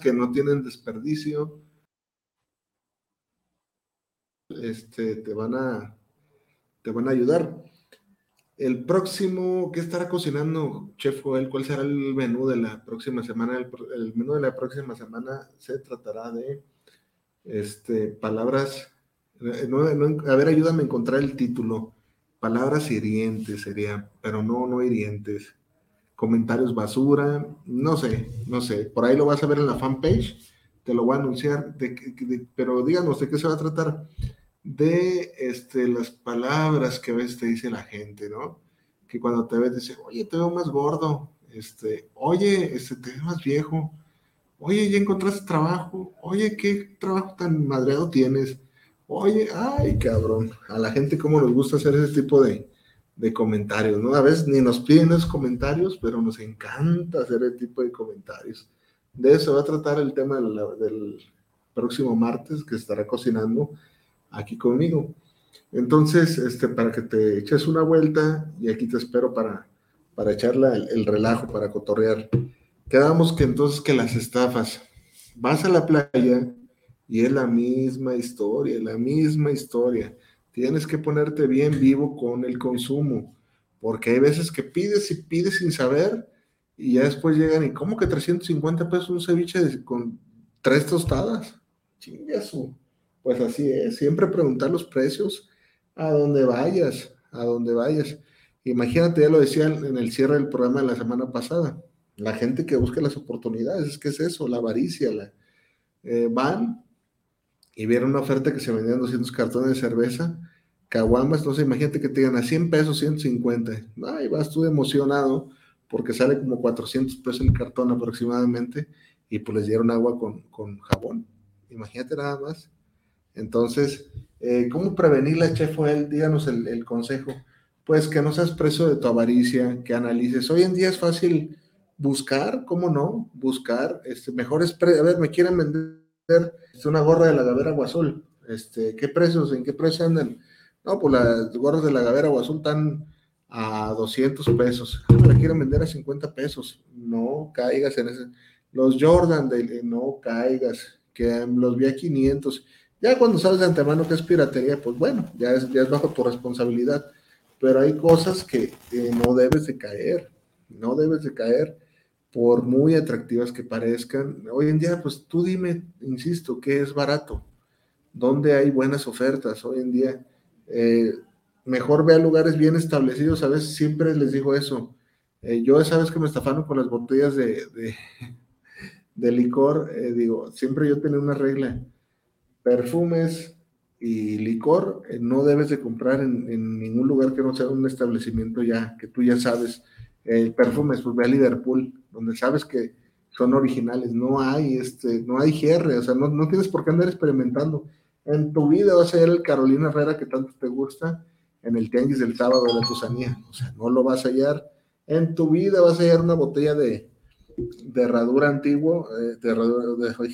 que no tienen desperdicio. Este, te van a, te van a ayudar. El próximo, ¿qué estará cocinando Chef Joel? ¿Cuál será el menú de la próxima semana? El, menú de la próxima semana se tratará de este, palabras. Eh, a ver, ayúdame a encontrar el título. Palabras hirientes sería, pero no, no hirientes. Comentarios basura, no sé, no sé. Por ahí lo vas a ver en la fanpage, te lo voy a anunciar, pero díganos de qué se va a tratar de este, las palabras que a veces te dice la gente, ¿no? Que cuando te ves dice, oye, te veo más gordo, este, oye, este, te veo más viejo, oye, ya encontraste trabajo, oye, qué trabajo tan madreado tienes, oye, ay, cabrón, a la gente cómo nos gusta hacer ese tipo de, de comentarios, ¿no? A veces ni nos piden esos comentarios, pero nos encanta hacer ese tipo de comentarios. De eso va a tratar el tema del, del próximo martes que estará cocinando aquí conmigo. Entonces, este, para que te eches una vuelta y aquí te espero para, para echarla el, relajo, para cotorrear. Quedamos que entonces que las estafas, vas a la playa y es la misma historia, la misma historia. Tienes que ponerte bien vivo con el consumo, porque hay veces que pides y pides sin saber y ya después llegan y ¿cómo que 350 pesos un ceviche con tres tostadas? Chingazo. Pues así es, siempre preguntar los precios a donde vayas, a donde vayas. Imagínate, ya lo decía en el cierre del programa de la semana pasada, la gente que busca las oportunidades, es que es eso, la avaricia, la, eh, van y vieron una oferta que se vendían 200 cartones de cerveza, caguamas, entonces imagínate que te digan a 100 pesos, 150, ay, vas tú emocionado porque sale como 400 pesos el cartón aproximadamente y pues les dieron agua con, con jabón, imagínate nada más. Entonces, eh, ¿cómo prevenirla, Chef él? Díganos el, consejo. Pues que no seas preso de tu avaricia, que analices. Hoy en día es fácil buscar, ¿cómo no? Buscar este, mejores precios. A ver, me quieren vender este, una gorra de la Gavera Guazul. Este, ¿Qué precios? ¿En qué precio andan? No, pues las gorras de la Gavera Guazul están a 200 pesos. Ah, la quieren vender a 50 pesos. No caigas en ese. Los Jordan, no caigas, que los vi a 500 ya cuando sabes de antemano que es piratería, pues bueno, ya es, ya es bajo tu responsabilidad. Pero hay cosas que no debes de caer, no debes de caer por muy atractivas que parezcan. Hoy en día, pues tú dime, insisto, ¿qué es barato? ¿Dónde hay buenas ofertas hoy en día? Eh, mejor ve a lugares bien establecidos. A veces siempre les digo eso. Eh, yo sabes que me estafaron con las botellas de, de, licor. Eh, digo, siempre yo tenía una regla perfumes y licor no debes de comprar en, ningún lugar que no sea un establecimiento ya, que tú ya sabes. Perfumes, pues ve a Liverpool, donde sabes que son originales, no hay, este, no hay GR, o sea, no, no tienes por qué andar experimentando. En tu vida vas a ir el Carolina Herrera que tanto te gusta, en el tianguis del sábado de la Tusanía, o sea, no lo vas a hallar. En tu vida vas a hallar una botella de, de herradura antiguo, eh, de herradura, de,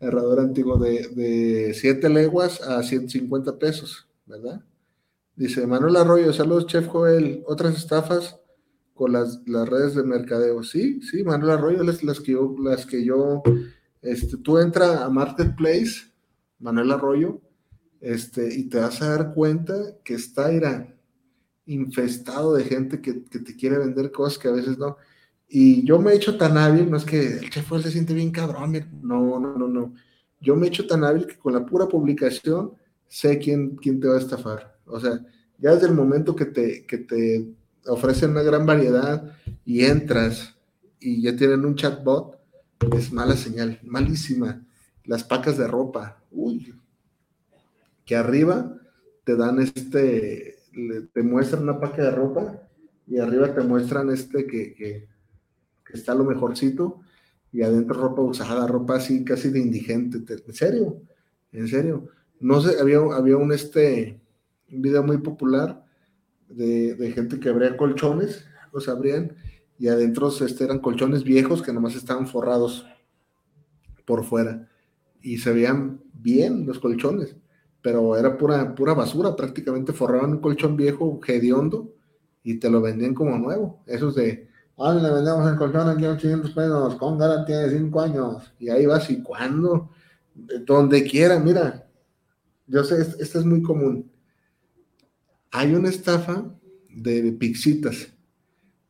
herrador antiguo de 7 leguas a 150 pesos, ¿verdad? Dice Manuel Arroyo, saludos, Chef Joel. Otras estafas con las, las redes de mercadeo. Sí, sí, Manuel Arroyo, las, las que yo, las que yo, este, tú entra a Marketplace, Manuel Arroyo, este, y te vas a dar cuenta que está irá infestado de gente que, que, te quiere vender cosas que a veces no. Y yo me he hecho tan hábil, no es que el chef se siente bien cabrón, no, no, no, no. Yo me he hecho tan hábil que con la pura publicación sé quién, quién te va a estafar. O sea, ya desde el momento que te, que te ofrecen una gran variedad y entras y ya tienen un chatbot, es mala señal, malísima. Las pacas de ropa, uy, que arriba te dan este, te muestran una paca de ropa y arriba te muestran este que que está lo mejorcito, y adentro ropa usada, ropa así casi de indigente. En serio, en serio. No sé, había, había un, este, un video muy popular de, gente que abría colchones, los abrían, y adentro este, eran colchones viejos que nomás estaban forrados por fuera. Y se veían bien los colchones, pero era pura, pura basura, prácticamente forraban un colchón viejo, hediondo, y te lo vendían como nuevo. Esos de Hoy le vendemos el colchón aquí a 800 pesos con garantía de 5 años. Y ahí vas, ¿y cuándo? Donde quiera, mira. Yo sé, esto es muy común. Hay una estafa de pixitas.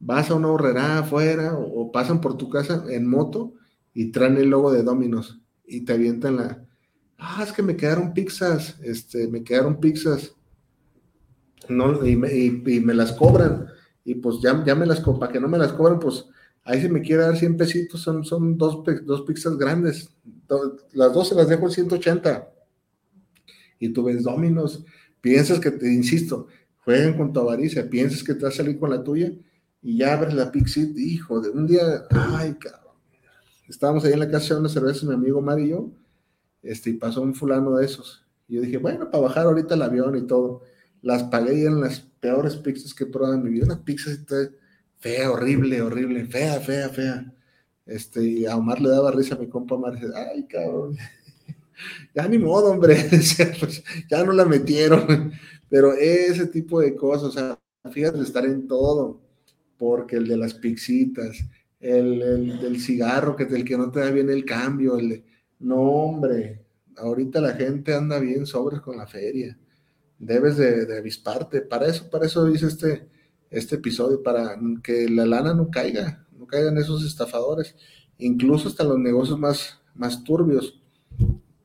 Vas a una horrera afuera o, pasan por tu casa en moto y traen el logo de Dominos y te avientan la. Ah, es que me quedaron pizzas, este, me quedaron pizzas. No, y me las cobran y pues ya, me las, para que no me las cobren, pues ahí se me quiere dar 100 pesitos, son, son dos, dos pizzas grandes, las dos se las dejo en 180. Y tú ves Dominos, piensas que te, insisto, jueguen con tu avaricia, piensas que te vas a salir con la tuya y ya abres la Pixit, hijo, de un día, ay, cabrón. Estábamos ahí en la casa de una cerveza, mi amigo Mario y yo, este, y pasó un fulano de esos. Y yo dije, bueno, para bajar ahorita el avión y todo las pagué en las peores pizzas que he probado en mi vida. Una pizza fea, horrible, horrible, fea, fea, fea. Este, y a Omar le daba risa a mi compa Omar. Dice, ay, cabrón. Ya ni modo, hombre. Pues, ya no la metieron. Pero ese tipo de cosas, o sea, fíjate, estar en todo. Porque el de las pixitas, el, el del cigarro, que el que no te da bien el cambio, el no, hombre. Ahorita la gente anda bien sobres con la feria debes de, avisparte. Para eso, para eso hice este, este episodio, para que la lana no caiga, no caigan esos estafadores, incluso hasta los negocios más, más turbios.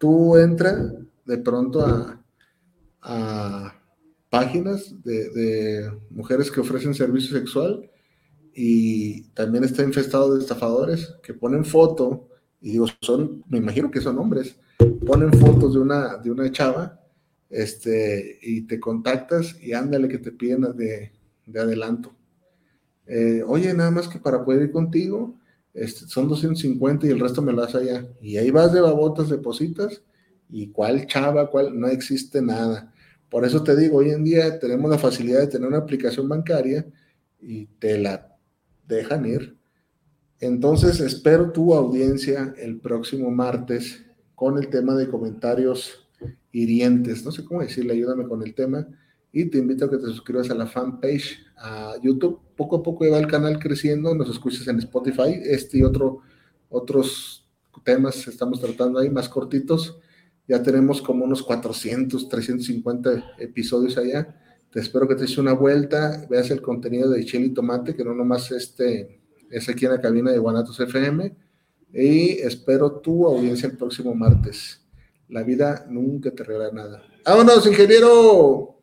Tú entras de pronto a, páginas de, mujeres que ofrecen servicio sexual y también está infestado de estafadores que ponen foto, y digo, son, me imagino que son hombres, ponen fotos de una, de una chava este, y te contactas y ándale que te piden de, de adelanto. Eh, oye, nada más que para poder ir contigo, este, son 250 y el resto me lo das allá. Y ahí vas de babotas, depositas, y cuál chava, cuál, no existe nada. Por eso te digo, hoy en día tenemos la facilidad de tener una aplicación bancaria y te la dejan ir. Entonces, espero tu audiencia el próximo martes con el tema de comentarios hirientes, no sé cómo decirle, ayúdame con el tema. Y te invito a que te suscribas a la fanpage, a YouTube. Poco a poco va el canal creciendo, nos escuches en Spotify. Este y otro, otros temas estamos tratando ahí, más cortitos. Ya tenemos como unos 400, 350 episodios allá. Te espero que te eches una vuelta, veas el contenido de Chile Tomate, que no nomás este, es aquí en la cabina de Guanatos FM. Y espero tu audiencia el próximo martes. La vida nunca te regala nada. ¡Vámonos, ingeniero!